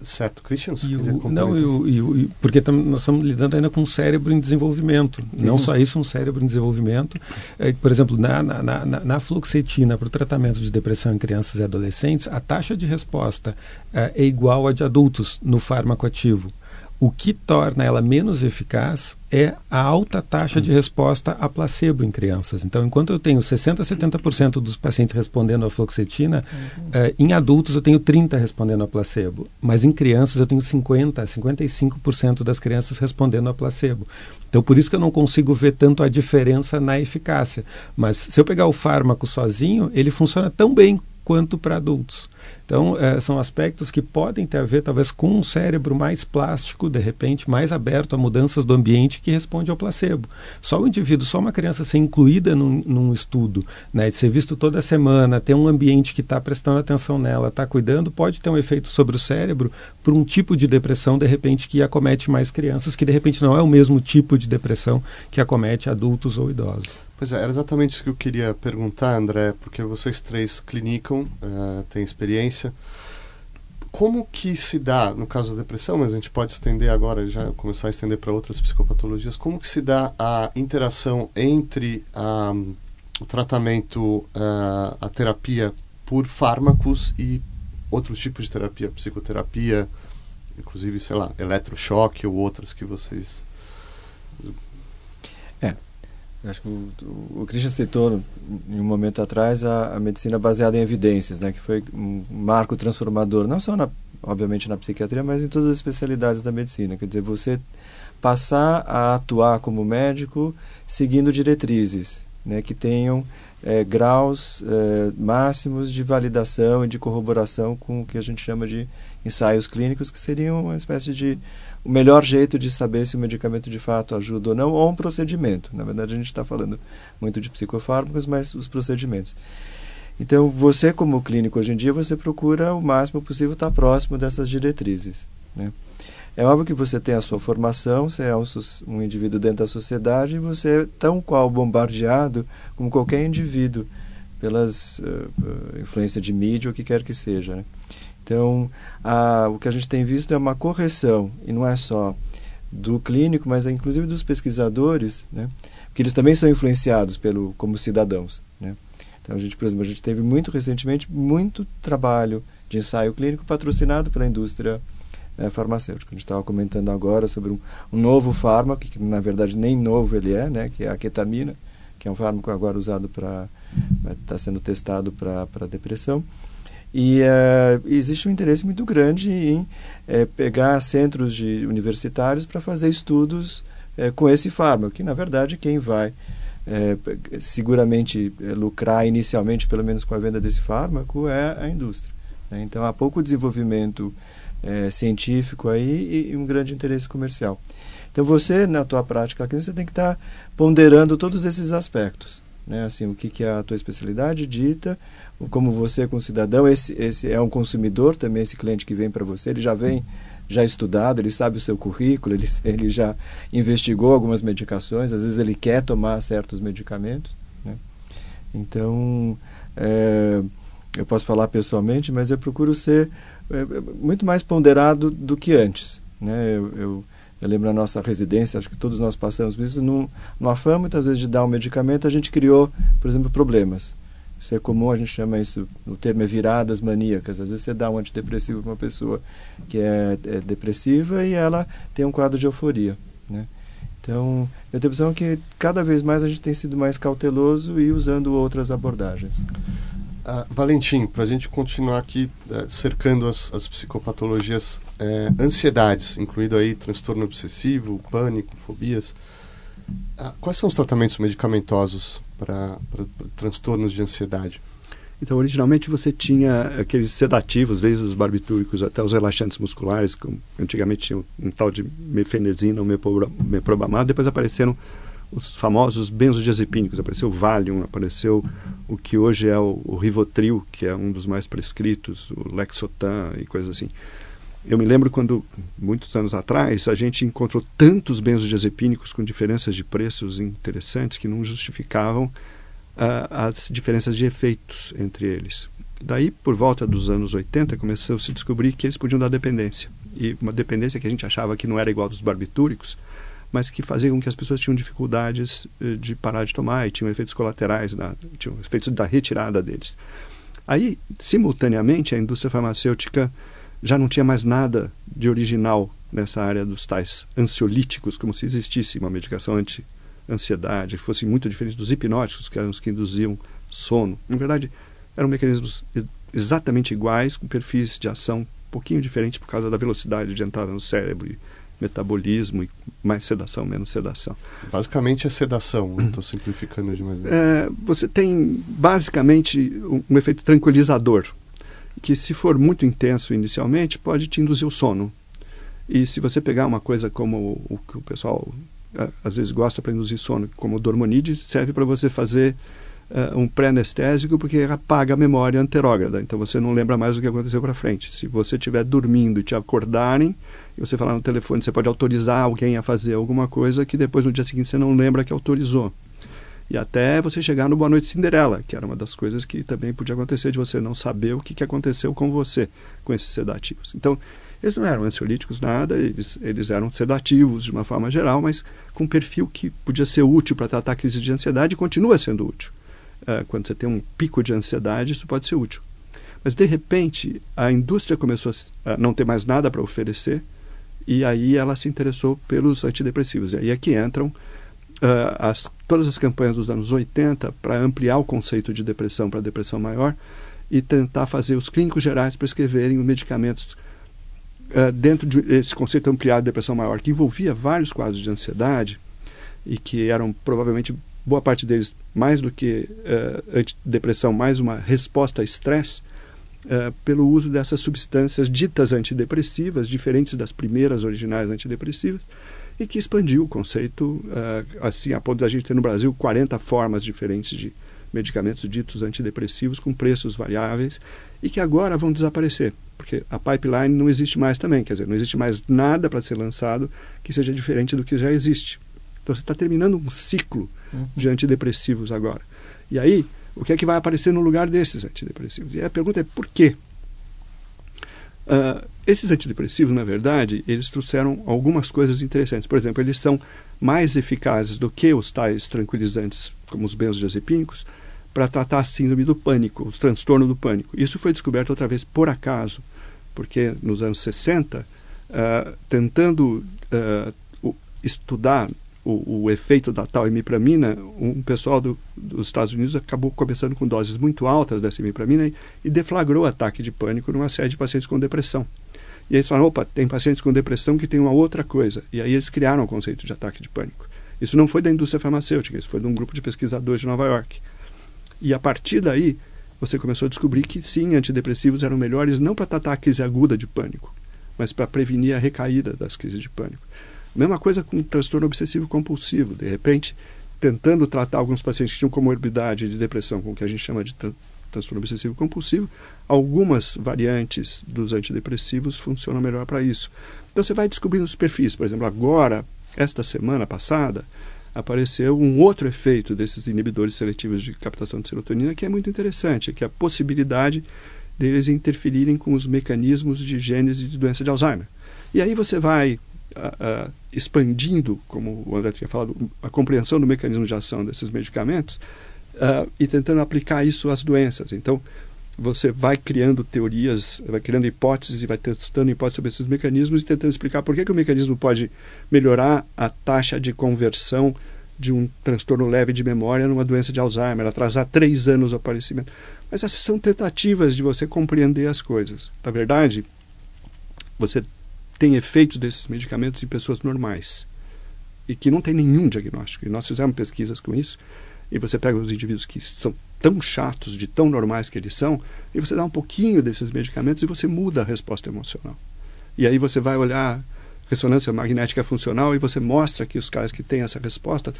Certo, Christian? E o, não, e porque tam, nós estamos lidando ainda com um cérebro em desenvolvimento. Uhum. Não só isso, um cérebro em desenvolvimento. É, por exemplo, na, na, na, na fluoxetina para o tratamento de depressão em crianças e adolescentes, a taxa de resposta é, é igual à de adultos no fármaco ativo. O que torna ela menos eficaz é a alta taxa de resposta a placebo em crianças. Então, enquanto eu tenho 60% a 70% dos pacientes respondendo à fluoxetina, uhum. eh, em adultos eu tenho 30% respondendo a placebo. Mas em crianças eu tenho 50%, a 55% das crianças respondendo a placebo. Então, por isso que eu não consigo ver tanto a diferença na eficácia. Mas se eu pegar o fármaco sozinho, ele funciona tão bem quanto para adultos. Então, é, são aspectos que podem ter a ver, talvez, com um cérebro mais plástico, de repente, mais aberto a mudanças do ambiente que responde ao placebo. Só o indivíduo, só uma criança ser incluída num, num estudo, né, de ser visto toda semana, ter um ambiente que está prestando atenção nela, está cuidando, pode ter um efeito sobre o cérebro por um tipo de depressão, de repente, que acomete mais crianças, que de repente não é o mesmo tipo de depressão que acomete adultos ou idosos. Pois é, era exatamente isso que eu queria perguntar, André, porque vocês três clinicam, uh, têm experiência. Como que se dá, no caso da depressão, mas a gente pode estender agora, já começar a estender para outras psicopatologias, como que se dá a interação entre uh, o tratamento, uh, a terapia por fármacos e outros tipos de terapia, psicoterapia, inclusive, sei lá, eletrochoque ou outras que vocês Acho que o, o, Christian citou em um momento atrás a, a, medicina baseada em evidências, né, que foi um marco transformador, não só, na, obviamente, na psiquiatria, mas em todas as especialidades da medicina. Quer dizer, você passar a atuar como médico seguindo diretrizes né, que tenham é, graus é, máximos de validação e de corroboração com o que a gente chama de ensaios clínicos, que seriam uma espécie de o melhor jeito de saber se o medicamento de fato ajuda ou não, ou um procedimento. Na verdade, a gente está falando muito de psicofármacos, mas os procedimentos. Então, você como clínico hoje em dia, você procura o máximo possível estar próximo dessas diretrizes. Né? É óbvio que você tem a sua formação, você é um, um indivíduo dentro da sociedade e você é tão qual bombardeado como qualquer indivíduo pelas uh, influência de mídia ou o que quer que seja. Né? Então, a, o que a gente tem visto é uma correção, e não é só do clínico, mas é inclusive dos pesquisadores, né? porque eles também são influenciados pelo, como cidadãos. Né? Então, a gente, por exemplo, a gente teve muito recentemente muito trabalho de ensaio clínico patrocinado pela indústria é, farmacêutica. A gente estava comentando agora sobre um, um, novo fármaco, que na verdade nem novo ele é, né? que é a ketamina, que é um fármaco agora usado para... está sendo testado para depressão. E uh, existe um interesse muito grande em uh, pegar centros de universitários para fazer estudos uh, com esse fármaco, que na verdade quem vai seguramente lucrar inicialmente, pelo menos com a venda desse fármaco, é a indústria. Né? Então há pouco desenvolvimento científico aí e, e, um grande interesse comercial. Então você, na tua prática clínica, você tem que estar tá ponderando todos esses aspectos. Né? Assim, o que, que é a tua especialidade dita, como você como cidadão, esse, esse é um consumidor também, esse cliente que vem para você, ele já vem já estudado, ele sabe o seu currículo, ele, (laughs) ele já investigou algumas medicações, às vezes ele quer tomar certos medicamentos. Né? Então, é, eu posso falar pessoalmente, mas eu procuro ser é, muito mais ponderado do que antes. Né? Eu, eu, eu, lembro na nossa residência, acho que todos nós passamos por isso, numa fama, muitas vezes, de dar um medicamento, a gente criou, por exemplo, problemas. Isso é comum, a gente chama isso, o termo é viradas maníacas. Às vezes você dá um antidepressivo para uma pessoa que é, é, depressiva e ela tem um quadro de euforia. Né? Então, eu tenho a impressão que cada vez mais a gente tem sido mais cauteloso e usando outras abordagens. Uh, Valentim, para a gente continuar aqui uh, cercando as, as psicopatologias, uh, ansiedades, incluído aí transtorno obsessivo, pânico, fobias, ah, quais são os tratamentos medicamentosos para transtornos de ansiedade? Então, originalmente você tinha aqueles sedativos, desde os barbitúricos até os relaxantes musculares, como antigamente tinha um, um tal de mefenezina ou meprobamado, depois apareceram os famosos benzodiazepínicos, apareceu o Valium, apareceu o que hoje é o, o Rivotril, que é um dos mais prescritos, o Lexotan e coisas assim. Eu me lembro quando, muitos anos atrás, a gente encontrou tantos benzodiazepínicos com diferenças de preços interessantes que não justificavam uh, as diferenças de efeitos entre eles. Daí, por volta dos anos 80, começou a descobrir que eles podiam dar dependência. E uma dependência que a gente achava que não era igual dos barbitúricos, mas que fazia com que as pessoas tinham dificuldades uh, de parar de tomar e tinham efeitos colaterais, na, tinham efeitos da retirada deles. Aí, simultaneamente, a indústria farmacêutica já não tinha mais nada de original nessa área dos tais ansiolíticos, como se existisse uma medicação anti-ansiedade, fosse muito diferente dos hipnóticos, que eram os que induziam sono. Na verdade, eram mecanismos exatamente iguais, com perfis de ação um pouquinho diferentes por causa da velocidade de entrada no cérebro e metabolismo e mais sedação, menos sedação. Basicamente é sedação, estou simplificando demais. É, você tem basicamente um, um efeito tranquilizador que se for muito intenso inicialmente, pode te induzir o sono. E se você pegar uma coisa como o que o pessoal às vezes gosta para induzir sono, como o dormonide, serve para você fazer uh, um pré-anestésico porque apaga a memória anterógrada. Então você não lembra mais o que aconteceu para frente. Se você estiver dormindo e te acordarem, e você falar no telefone, você pode autorizar alguém a fazer alguma coisa que depois no dia seguinte você não lembra que autorizou. E até você chegar no Boa Noite Cinderela, que era uma das coisas que também podia acontecer de você não saber o que, que aconteceu com você com esses sedativos. Então, eles não eram ansiolíticos, nada, eles, eles eram sedativos de uma forma geral, mas com um perfil que podia ser útil para tratar crise de ansiedade e continua sendo útil. Uh, quando você tem um pico de ansiedade, isso pode ser útil. Mas, de repente, a indústria começou a não ter mais nada para oferecer e aí ela se interessou pelos antidepressivos. E aí é que entram uh, as, todas as campanhas dos anos 80 para ampliar o conceito de depressão para depressão maior e tentar fazer os clínicos gerais prescreverem os medicamentos uh, dentro desse conceito ampliado de depressão maior, que envolvia vários quadros de ansiedade e que eram provavelmente boa parte deles mais do que uh, depressão, mais uma resposta a estresse, uh, pelo uso dessas substâncias ditas antidepressivas, diferentes das primeiras originais antidepressivas, e que expandiu o conceito, uh, assim, a ponto da gente ter no Brasil 40 formas diferentes de medicamentos ditos antidepressivos com preços variáveis e que agora vão desaparecer, porque a pipeline não existe mais também, quer dizer, não existe mais nada para ser lançado que seja diferente do que já existe. Então você está terminando um ciclo uhum. de antidepressivos agora. E aí, o que é que vai aparecer no lugar desses antidepressivos? E a pergunta é por quê? Uh, esses antidepressivos, na verdade, eles trouxeram algumas coisas interessantes. Por exemplo, eles são mais eficazes do que os tais tranquilizantes, como os benzodiazepínicos, para tratar a síndrome do pânico, os transtornos do pânico. Isso foi descoberto outra vez por acaso, porque nos anos 60, uh, ah, tentando uh, estudar o, o, efeito da tal imipramina, um pessoal do, dos Estados Unidos acabou começando com doses muito altas dessa imipramina e, e deflagrou ataque de pânico numa série de pacientes com depressão. E eles falaram, opa, tem pacientes com depressão que tem uma outra coisa. E aí eles criaram o conceito de ataque de pânico. Isso não foi da indústria farmacêutica, isso foi de um grupo de pesquisadores de Nova York. E a partir daí, você começou a descobrir que sim, antidepressivos eram melhores não para tratar a crise aguda de pânico, mas para prevenir a recaída das crises de pânico. Mesma coisa com transtorno obsessivo compulsivo. De repente, tentando tratar alguns pacientes que tinham comorbidade de depressão, com o que a gente chama de transtorno obsessivo compulsivo, algumas variantes dos antidepressivos funcionam melhor para isso. Então você vai descobrindo os perfis. Por exemplo, agora, esta semana passada, apareceu um outro efeito desses inibidores seletivos de captação de serotonina que é muito interessante, que é a possibilidade deles interferirem com os mecanismos de gênese de doença de Alzheimer. E aí você vai uh, expandindo, como o André tinha falado, a compreensão do mecanismo de ação desses medicamentos uh, e tentando aplicar isso às doenças. Então, você vai criando teorias, vai criando hipóteses e vai testando hipóteses sobre esses mecanismos e tentando explicar por que, que o mecanismo pode melhorar a taxa de conversão de um transtorno leve de memória numa doença de Alzheimer, atrasar três anos o aparecimento. Mas essas são tentativas de você compreender as coisas. Na verdade, você tem efeitos desses medicamentos em pessoas normais e que não tem nenhum diagnóstico. E nós fizemos pesquisas com isso. E você pega os indivíduos que são tão chatos, de tão normais que eles são, e você dá um pouquinho desses medicamentos e você muda a resposta emocional. E aí você vai olhar ressonância magnética funcional e você mostra que os caras que têm essa resposta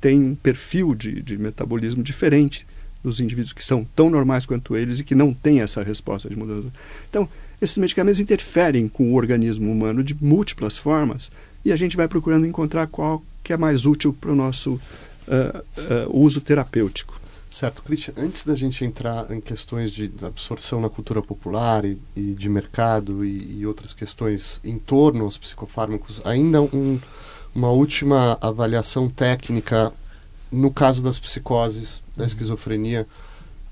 têm um perfil de, de metabolismo diferente dos indivíduos que são tão normais quanto eles e que não têm essa resposta de mudança. Então, esses medicamentos interferem com o organismo humano de múltiplas formas e a gente vai procurando encontrar qual que é mais útil para o nosso uh, uh, uso terapêutico. Certo, Christian, antes da gente entrar em questões de absorção na cultura popular e, e de mercado e, e, outras questões em torno aos psicofármacos, ainda um, uma última avaliação técnica no caso das psicoses, da esquizofrenia.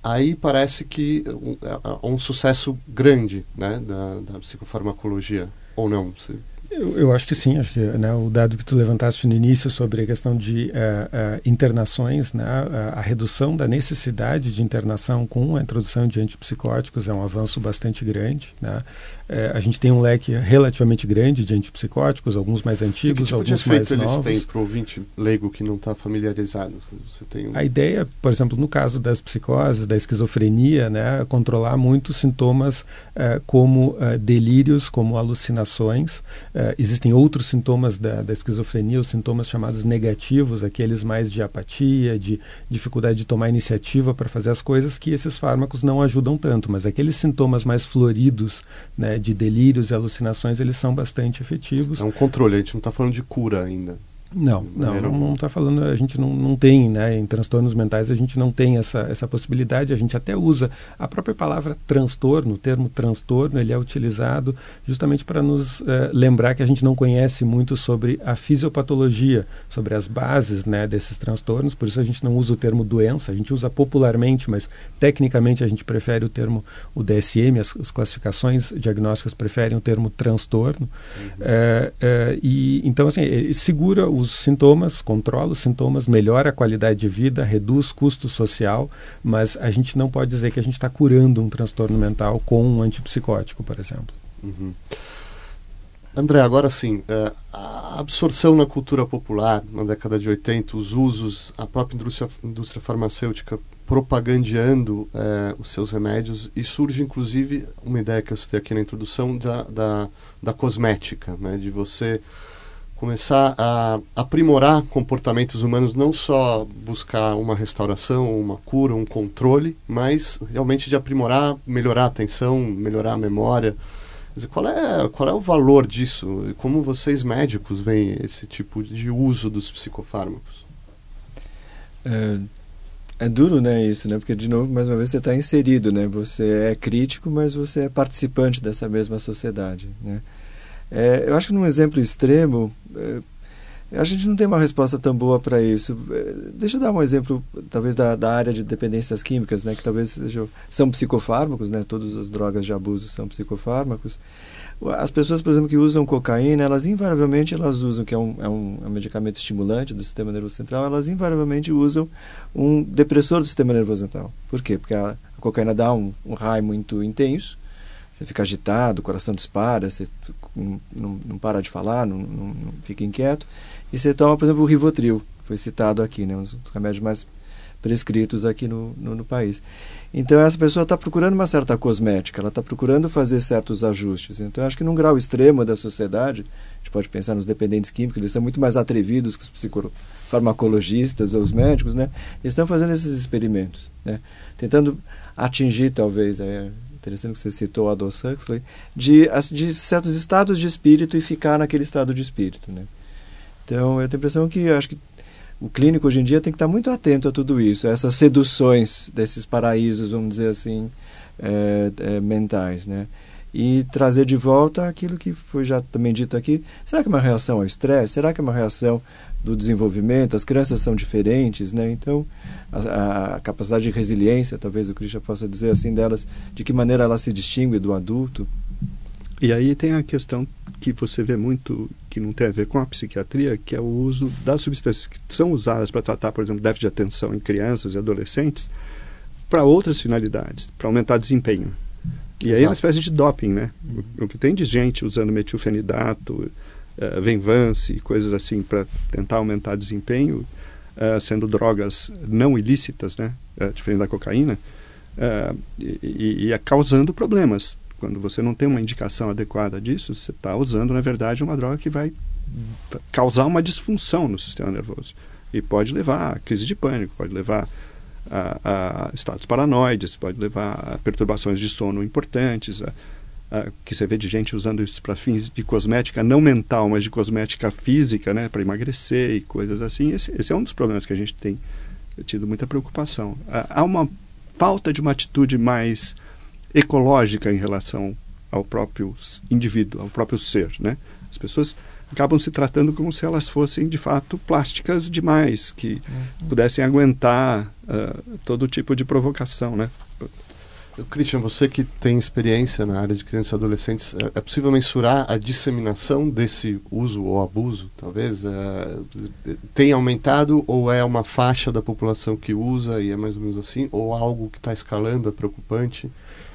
Aí parece que é um sucesso grande né, da, da psicofarmacologia, ou não? Você... Eu, eu, acho que sim, acho que né, o dado que tu levantaste no início sobre a questão de uh, uh, internações, né, a, a, redução da necessidade de internação com a introdução de antipsicóticos é um avanço bastante grande. Né? É, a gente tem um leque relativamente grande de antipsicóticos, alguns mais antigos, tipo alguns mais novos. eles têm para o ouvinte leigo que não está familiarizado? Você tem um... A ideia, por exemplo, no caso das psicoses, da esquizofrenia, né, controlar muitos sintomas eh, como eh, delírios, como alucinações. Eh, existem outros sintomas da, da esquizofrenia, os sintomas chamados negativos, aqueles mais de apatia, de dificuldade de tomar iniciativa para fazer as coisas, que esses fármacos não ajudam tanto, mas aqueles sintomas mais floridos, né, de delírios e alucinações, eles são bastante efetivos. É um controle, a gente não está falando de cura ainda. Não, não, não está falando, a gente não, não tem, né, em transtornos mentais a gente não tem essa, essa possibilidade, a gente até usa a própria palavra transtorno, o termo transtorno, ele é utilizado justamente para nos eh, lembrar que a gente não conhece muito sobre a fisiopatologia, sobre as bases, né, desses transtornos, por isso a gente não usa o termo doença, a gente usa popularmente, mas tecnicamente a gente prefere o termo, o DSM, as, as classificações diagnósticas preferem o termo transtorno, uhum. é, é, e então assim, segura o os sintomas, controla os sintomas, melhora a qualidade de vida, reduz custo social, mas a gente não pode dizer que a gente está curando um transtorno mental com um antipsicótico, por exemplo. Uhum. André, agora sim, é, a absorção na cultura popular na década de 80, os usos, a própria indústria, indústria farmacêutica propagandeando é, os seus remédios e surge inclusive uma ideia que eu citei aqui na introdução da, da, da cosmética, né, de você começar a aprimorar comportamentos humanos, não só buscar uma restauração, uma cura, um controle, mas realmente de aprimorar, melhorar a atenção, melhorar a memória. Dizer, qual, é, qual é o valor disso? E como vocês médicos veem esse tipo de uso dos psicofármacos? É, é duro, né, isso, né? Porque, de novo, mais uma vez, você está inserido, né? Você é crítico, mas você é participante dessa mesma sociedade, né? É, eu acho que num exemplo extremo, a gente não tem uma resposta tão boa para isso. É, deixa eu dar um exemplo, talvez, da, da área de dependências químicas, né, que talvez sejam, são psicofármacos, né, todas as drogas de abuso são psicofármacos. As pessoas, por exemplo, que usam cocaína, elas invariavelmente elas usam, que é um, é um, é um medicamento estimulante do sistema nervoso central, elas invariavelmente usam um depressor do sistema nervoso central. Por quê? Porque a, a cocaína dá um, um raio muito intenso, você fica agitado, o coração dispara, você não, não para de falar, não, não, fica inquieto. E você toma, por exemplo, o Rivotril, que foi citado aqui, né, um dos remédios mais prescritos aqui no, no, no país. Então essa pessoa está procurando uma certa cosmética, ela está procurando fazer certos ajustes. Então acho que num grau extremo da sociedade, a gente pode pensar nos dependentes químicos, eles são muito mais atrevidos que os psicofarmacologistas ou os médicos, né? Eles estão fazendo esses experimentos, né? Tentando atingir talvez, é interessante que você citou Aldous Huxley, de, de certos estados de espírito e ficar naquele estado de espírito, né? Então eu tenho a impressão que acho que o clínico hoje em dia tem que estar muito atento a tudo isso, a essas seduções desses paraísos, vamos dizer assim, é, é, mentais, né? E trazer de volta aquilo que foi já também dito aqui. Será que é uma reação ao estresse? Será que é uma reação do desenvolvimento? As crianças são diferentes, né? Então, a, a capacidade de resiliência, talvez o Christian possa dizer assim delas, de que maneira ela se distingue do adulto. E aí tem a questão que você vê muito, que não tem a ver com a psiquiatria, que é o uso das substâncias que são usadas para tratar, por exemplo, déficit de atenção em crianças e adolescentes, para outras finalidades, para aumentar desempenho. E Exato. aí é uma espécie de doping, né? O, o, que tem de gente usando metilfenidato, uh, Venvance, coisas assim, para tentar aumentar desempenho, uh, sendo drogas não ilícitas, né? Uh, diferente da cocaína, e, e, e causando problemas quando você não tem uma indicação adequada disso, você está usando, na verdade, uma droga que vai causar uma disfunção no sistema nervoso. E pode levar a crise de pânico, pode levar a, a estados paranoides, pode levar a perturbações de sono importantes, a, a, que você vê de gente usando isso para fins de cosmética não mental, mas de cosmética física, né, para emagrecer e coisas assim. Esse, esse, é um dos problemas que a gente tem tido muita preocupação. Há uma falta de uma atitude mais ecológica em relação ao próprio indivíduo, ao próprio ser, né? As pessoas acabam se tratando como se elas fossem de fato plásticas demais, que uhum. pudessem aguentar uh, todo tipo de provocação, né? Christian, você que tem experiência na área de crianças e adolescentes, é, é possível mensurar a disseminação desse uso ou abuso, talvez? É, tem aumentado ou é uma faixa da população que usa e é mais ou menos assim? Ou algo que está escalando é preocupante?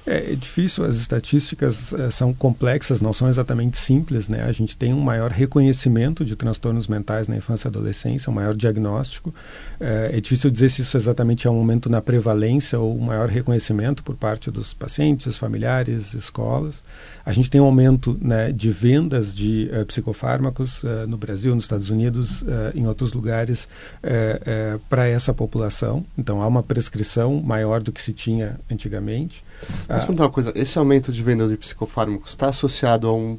É, é, difícil, as estatísticas é, são complexas, não são exatamente simples, né? A gente tem um maior reconhecimento de transtornos mentais na infância e adolescência, um maior diagnóstico. É, é difícil dizer se isso exatamente é um aumento na prevalência ou um maior reconhecimento por parte dos pacientes, familiares, escolas. A gente tem um aumento né, de vendas de uh, psicofármacos uh, no Brasil, nos Estados Unidos, uh, em outros lugares, para essa população. Então, há uma prescrição maior do que se tinha antigamente. Mas contar uma coisa, esse aumento de venda de psicofármacos está associado a, um,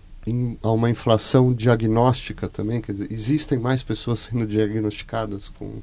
a uma inflação diagnóstica também? Quer dizer, existem mais pessoas sendo diagnosticadas com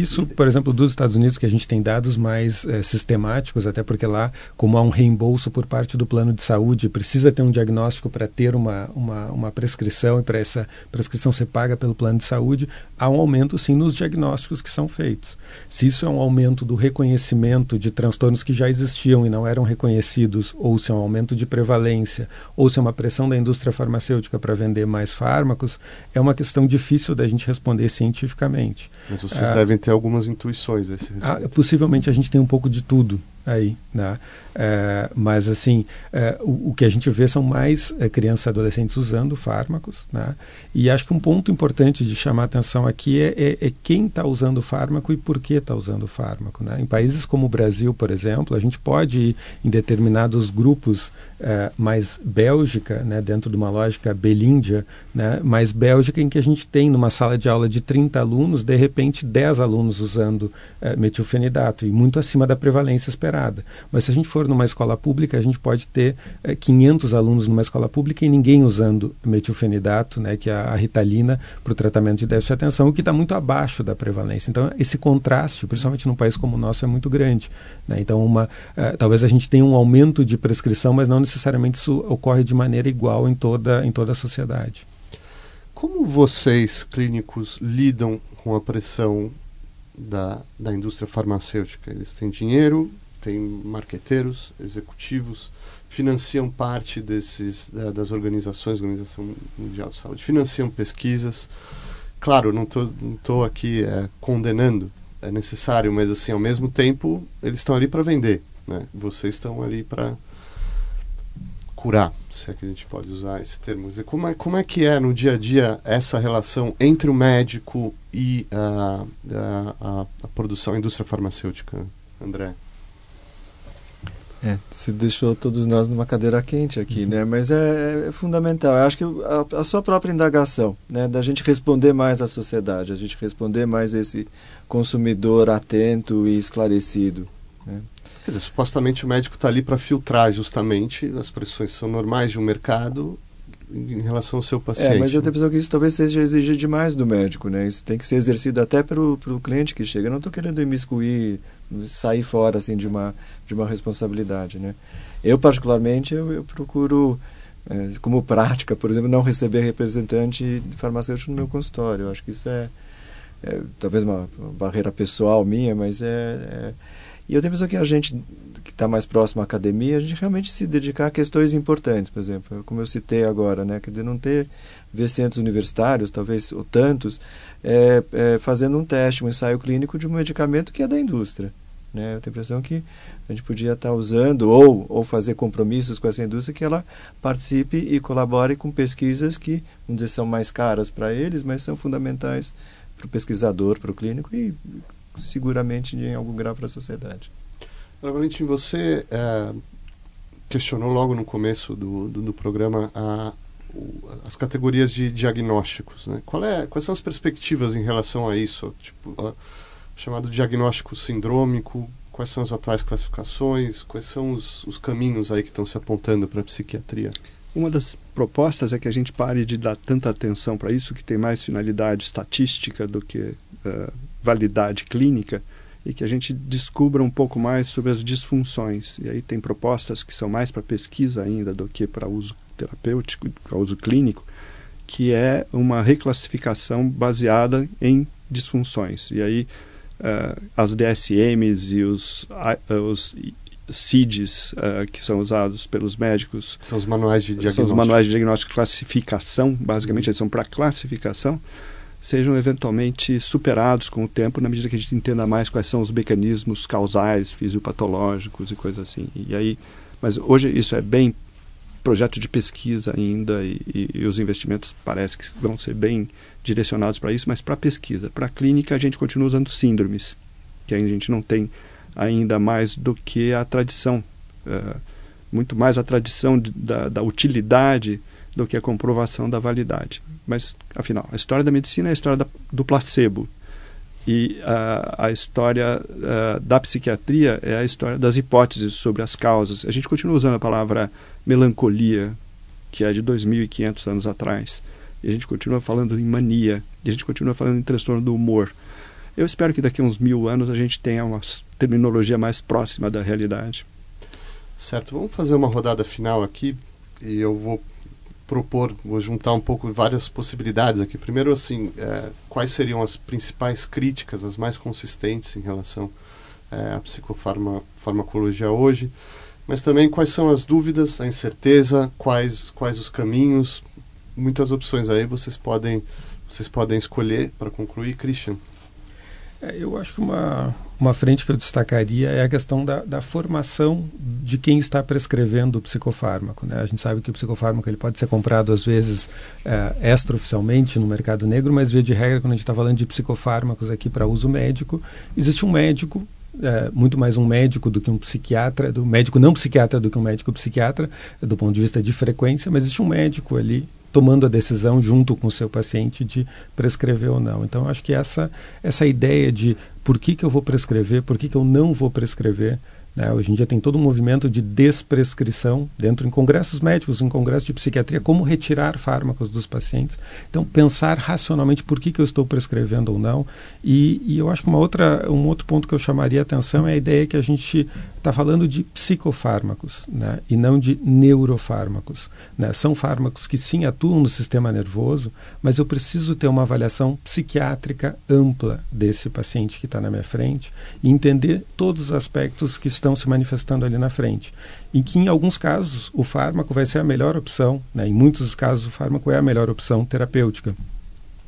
isso, por exemplo, dos Estados Unidos, que a gente tem dados mais é, sistemáticos, até porque lá, como há um reembolso por parte do plano de saúde, precisa ter um diagnóstico para ter uma, uma, uma prescrição e para essa prescrição ser paga pelo plano de saúde, há um aumento sim nos diagnósticos que são feitos. Se isso é um aumento do reconhecimento de transtornos que já existiam e não eram reconhecidos, ou se é um aumento de prevalência, ou se é uma pressão da indústria farmacêutica para vender mais fármacos, é uma questão difícil da gente responder cientificamente. Mas vocês ah, devem ter algumas intuições a esse respeito. Ah, possivelmente a gente tem um pouco de tudo aí, né? É, mas assim, é, o, o, que a gente vê são mais é, crianças e adolescentes usando fármacos, né? E acho que um ponto importante de chamar atenção aqui é, é, é quem está usando o fármaco e por que está usando o fármaco, né? Em países como o Brasil, por exemplo, a gente pode ir em determinados grupos é, mais Bélgica, né? Dentro de uma lógica belíndia, né? Mais Bélgica em que a gente tem numa sala de aula de 30 alunos, de repente 10 alunos usando é, metilfenidato e muito acima da prevalência esperada mas se a gente for numa escola pública, a gente pode ter é, eh, 500 alunos numa escola pública e ninguém usando metilfenidato, né, que é a ritalina, para o tratamento de déficit de atenção, o que está muito abaixo da prevalência. Então, esse contraste, principalmente num país como o nosso, é muito grande. Né? Então, uma, é, talvez a gente tenha um aumento de prescrição, mas não necessariamente isso ocorre de maneira igual em toda, em toda a sociedade. Como vocês, clínicos, lidam com a pressão da, da indústria farmacêutica? Eles têm dinheiro, tem marqueteiros, executivos, financiam parte desses da, das organizações, Organização Mundial de Saúde, financiam pesquisas. Claro, não estou aqui é, condenando, é necessário, mas assim, ao mesmo tempo, eles estão ali para vender, né? Vocês estão ali para curar, se é que a gente pode usar esse termo. Como é, como é que é no dia a dia essa relação entre o médico e a, a, a produção, a indústria farmacêutica, André? É, você deixou todos nós numa cadeira quente aqui, né? Mas é, é fundamental. Eu acho que a, a, sua própria indagação, né? Da gente responder mais à sociedade, a gente responder mais esse consumidor atento e esclarecido. Né? Quer dizer, supostamente o médico está ali para filtrar justamente as pressões são normais de um mercado em relação ao seu paciente. É, mas eu tenho a impressão que isso talvez seja exigir demais do médico, né? Isso tem que ser exercido até para o cliente que chega. Eu não estou querendo imiscuir sair fora assim de uma de uma responsabilidade né eu particularmente eu, eu procuro é, como prática por exemplo não receber representante farmacêutico no meu consultório eu acho que isso é, é talvez uma, uma, barreira pessoal minha mas é, é e eu tenho a impressão que a gente que está mais próximo à academia a gente realmente se dedicar a questões importantes por exemplo como eu citei agora né quer dizer não ter ver centros universitários talvez ou tantos é, é, fazendo um teste, um ensaio clínico de um medicamento que é da indústria. Né? Eu tenho a impressão que a gente podia estar usando ou, ou fazer compromissos com essa indústria que ela participe e colabore com pesquisas que, vamos dizer, são mais caras para eles, mas são fundamentais para o pesquisador, para o clínico e seguramente em algum grau para a sociedade. Valentim, você é, questionou logo no começo do, do, do programa a, as categorias de diagnósticos. Né? Qual é, quais são as perspectivas em relação a isso? Tipo, a, chamado diagnóstico sindrômico, quais são as atuais classificações, quais são os, os caminhos aí que estão se apontando para a psiquiatria? Uma das propostas é que a gente pare de dar tanta atenção para isso, que tem mais finalidade estatística do que uh, validade clínica, e que a gente descubra um pouco mais sobre as disfunções. E aí tem propostas que são mais para pesquisa ainda do que para uso terapêutico, para uso clínico, que é uma reclassificação baseada em disfunções. E aí uh, as DSMs e os, uh, os CIDs uh, que são usados pelos médicos. São os manuais de diagnóstico. São os manuais de diagnóstico classificação, basicamente, eles são para classificação, sejam eventualmente superados com o tempo, na medida que a gente entenda mais quais são os mecanismos causais, fisiopatológicos e coisas assim. E aí, mas hoje isso é bem projeto de pesquisa ainda e, e, e os investimentos parece que vão ser bem direcionados para isso, mas para pesquisa. Para clínica, a gente continua usando síndromes, que a gente não tem ainda mais do que a tradição, uh, muito mais a tradição de, da, da utilidade do que a comprovação da validade. Mas, afinal, a história da medicina é a história da, do placebo. E uh, a história da psiquiatria é a história das hipóteses sobre as causas. A gente continua usando a palavra melancolia, que é de 2.500 anos atrás. E a gente continua falando em mania, e a gente continua falando em transtorno do humor. Eu espero que daqui a uns mil anos a gente tenha uma terminologia mais próxima da realidade. Certo, vamos fazer uma rodada final aqui e eu vou propor, vou juntar um pouco várias possibilidades aqui. Primeiro, assim, é, quais seriam as principais críticas, as mais consistentes em relação é, à psicofarmacologia hoje? mas também quais são as dúvidas, a incerteza, quais, quais os caminhos, muitas opções aí vocês podem, vocês podem escolher para concluir, Christian. É, eu acho que uma, uma frente que eu destacaria é a questão da, da formação de quem está prescrevendo o psicofármaco. Né? A gente sabe que o psicofármaco ele pode ser comprado, às vezes, é, extraoficialmente no mercado negro, mas, via de regra, quando a gente está falando de psicofármacos aqui para uso médico, existe um médico é, muito mais um médico do que um psiquiatra, do médico não psiquiatra do que um médico psiquiatra, do ponto de vista de frequência, mas existe um médico ali tomando a decisão junto com o seu paciente de prescrever ou não. Então, acho que essa essa ideia de por que, que eu vou prescrever, por que, que eu não vou prescrever, né? Hoje em dia tem todo um movimento de desprescrição dentro em congressos médicos, em congressos de psiquiatria, como retirar fármacos dos pacientes. Então, pensar racionalmente por que, que eu estou prescrevendo ou não. E, e eu acho que uma outra, um outro ponto que eu chamaria a atenção é a ideia que a gente está falando de psicofármacos né? e não de neurofármacos. Né? São fármacos que sim atuam no sistema nervoso, mas eu preciso ter uma avaliação psiquiátrica ampla desse paciente que está na minha frente e entender todos os aspectos que estão estão se manifestando ali na frente. E que, em alguns casos, o fármaco vai ser a melhor opção, né? em muitos dos casos, o fármaco é a melhor opção terapêutica.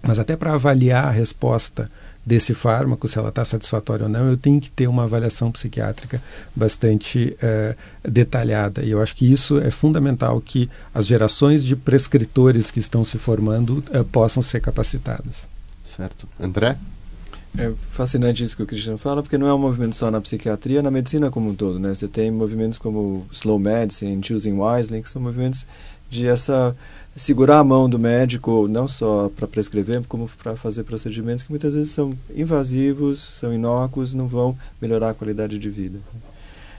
Mas até para avaliar a resposta desse fármaco, se ela está satisfatória ou não, eu tenho que ter uma avaliação psiquiátrica bastante uh, detalhada. E eu acho que isso é fundamental que as gerações de prescritores que estão se formando uh, possam ser capacitadas. Certo. André? É fascinante isso que o Cristiano fala, porque não é um movimento só na psiquiatria, na medicina como um todo, né? Você tem movimentos como Slow Medicine, Choosing Wisely, que são movimentos de essa segurar a mão do médico, não só para prescrever, como para fazer procedimentos que muitas vezes são invasivos, são inócuos, não vão melhorar a qualidade de vida.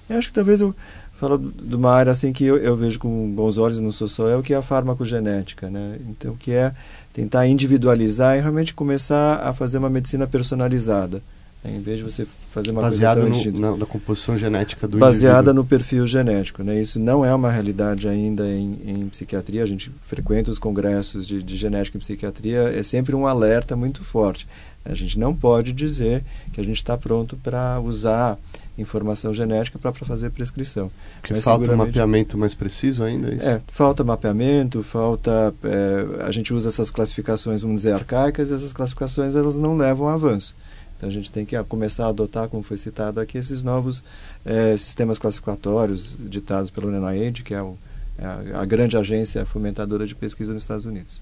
Eu acho que talvez eu falo de uma área assim que eu, eu vejo com bons olhos, não sou só eu, que é a farmacogenética, né? Então, que é tentar individualizar e realmente começar a fazer uma medicina personalizada. Né? Em vez de você fazer uma Baseada coisa no, na, na, composição genética do Baseada indivíduo. no perfil genético. Né? Isso não é uma realidade ainda em, em psiquiatria. A gente frequenta os congressos de, de genética em psiquiatria. É sempre um alerta muito forte. A gente não pode dizer que a gente está pronto para usar informação genética para fazer prescrição. Porque Mas falta um mapeamento mais preciso ainda? É, isso? é falta mapeamento, falta... É, a gente usa essas classificações, vamos dizer, arcaicas, e essas classificações elas não levam a avanço. Então a gente tem que começar a adotar, como foi citado aqui, esses novos é, sistemas classificatórios ditados pelo NIH, que é, o, é a, a grande agência fomentadora de pesquisa nos Estados Unidos.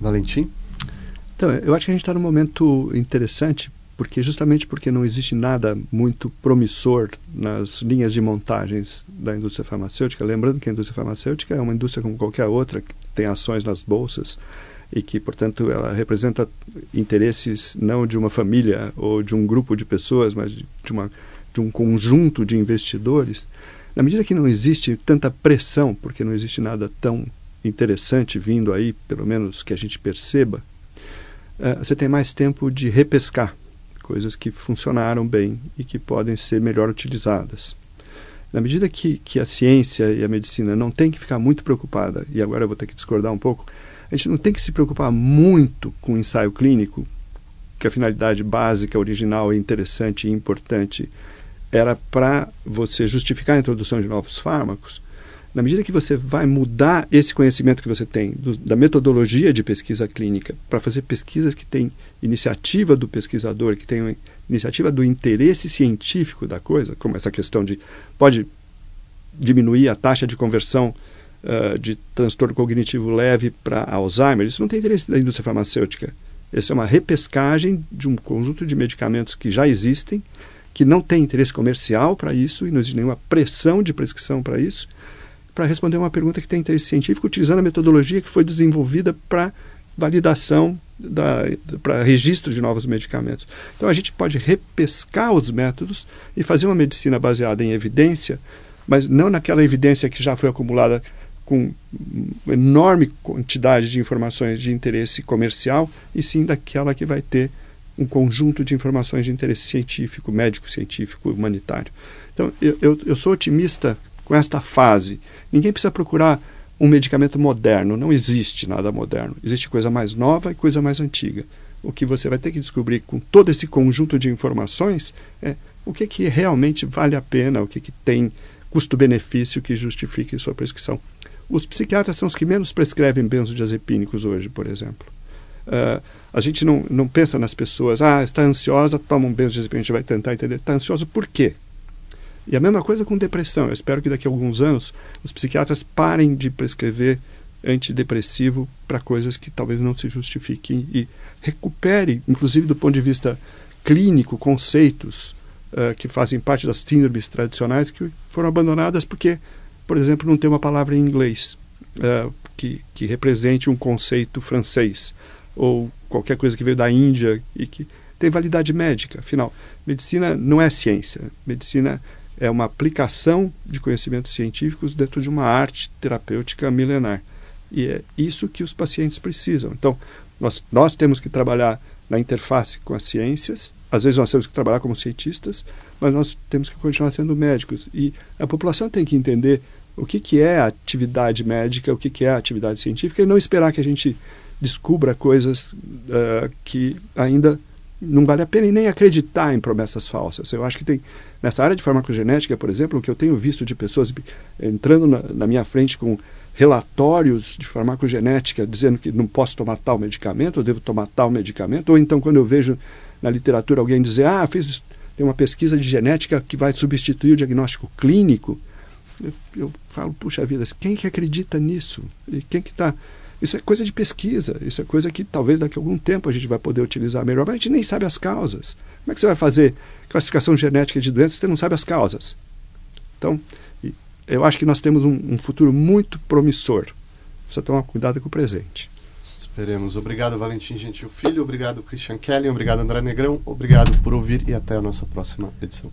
Valentim? Então, eu acho que a gente está num momento interessante, porque justamente porque não existe nada muito promissor nas linhas de montagens da indústria farmacêutica. Lembrando que a indústria farmacêutica é uma indústria como qualquer outra, que tem ações nas bolsas e que, portanto, ela representa interesses não de uma família ou de um grupo de pessoas, mas de, uma, de um conjunto de investidores. Na medida que não existe tanta pressão, porque não existe nada tão interessante vindo aí, pelo menos que a gente perceba, uh, você tem mais tempo de repescar coisas que funcionaram bem e que podem ser melhor utilizadas. Na medida que, que a ciência e a medicina não têm que ficar muito preocupada, e agora eu vou ter que discordar um pouco, a gente não tem que se preocupar muito com o ensaio clínico, que a finalidade básica, original, interessante e importante era para você justificar a introdução de novos fármacos, na medida que você vai mudar esse conhecimento que você tem do, da metodologia de pesquisa clínica para fazer pesquisas que têm iniciativa do pesquisador, que têm iniciativa do interesse científico da coisa, como essa questão de pode diminuir a taxa de conversão uh, de transtorno cognitivo leve para Alzheimer, isso não tem interesse da indústria farmacêutica. Essa é uma repescagem de um conjunto de medicamentos que já existem, que não tem interesse comercial para isso e não existe nenhuma pressão de prescrição para isso para responder uma pergunta que tem interesse científico, utilizando a metodologia que foi desenvolvida para validação, para registro de novos medicamentos. Então a gente pode repescar os métodos e fazer uma medicina baseada em evidência, mas não naquela evidência que já foi acumulada com enorme quantidade de informações de interesse comercial, e sim daquela que vai ter um conjunto de informações de interesse científico, médico, científico, humanitário. Então, eu, eu, eu sou otimista com esta fase. Ninguém precisa procurar um medicamento moderno, não existe nada moderno. Existe coisa mais nova e coisa mais antiga. O que você vai ter que descobrir com todo esse conjunto de informações é o que, que realmente vale a pena, o que, que tem custo-benefício que justifique sua prescrição. Os psiquiatras são os que menos prescrevem benzodiazepínicos hoje, por exemplo. Uh, a gente não, não pensa nas pessoas, ah, está ansiosa, toma um benzodiazepínico, a gente vai tentar entender. Está ansiosa por quê? E a mesma coisa com depressão. Eu espero que daqui a alguns anos os psiquiatras parem de prescrever antidepressivo para coisas que talvez não se justifiquem e recupere, inclusive do ponto de vista clínico, conceitos uh, que fazem parte das síndromes tradicionais que foram abandonadas porque, por exemplo, não tem uma palavra em inglês uh, que, que represente um conceito francês ou qualquer coisa que veio da Índia e que tem validade médica. Afinal, medicina não é ciência. Medicina é uma aplicação de conhecimentos científicos dentro de uma arte terapêutica milenar. E é isso que os pacientes precisam. Então, nós, nós temos que trabalhar na interface com as ciências, às vezes nós temos que trabalhar como cientistas, mas nós temos que continuar sendo médicos. E a população tem que entender o que, que é a atividade médica, o que, que é a atividade científica, e não esperar que a gente descubra coisas uh, que ainda não vale a pena nem acreditar em promessas falsas. Eu acho que tem, nessa área de farmacogenética, por exemplo, o que eu tenho visto de pessoas entrando na, na minha frente com relatórios de farmacogenética dizendo que não posso tomar tal medicamento, eu devo tomar tal medicamento, ou então quando eu vejo na literatura alguém dizer, ah, fiz tem uma pesquisa de genética que vai substituir o diagnóstico clínico, eu, eu falo, puxa vida, quem que acredita nisso? E quem que está... Isso é coisa de pesquisa, isso é coisa que talvez daqui a algum tempo a gente vai poder utilizar melhor, mas a gente nem sabe as causas. Como é que você vai fazer classificação genética de doenças se você não sabe as causas? Então, eu acho que nós temos um, um futuro muito promissor. Precisa tomar cuidado com o presente. Esperemos. Obrigado, Valentim Gentil Filho. Obrigado, Christian Kelly. Obrigado, André Negrão. Obrigado por ouvir e até a nossa próxima edição.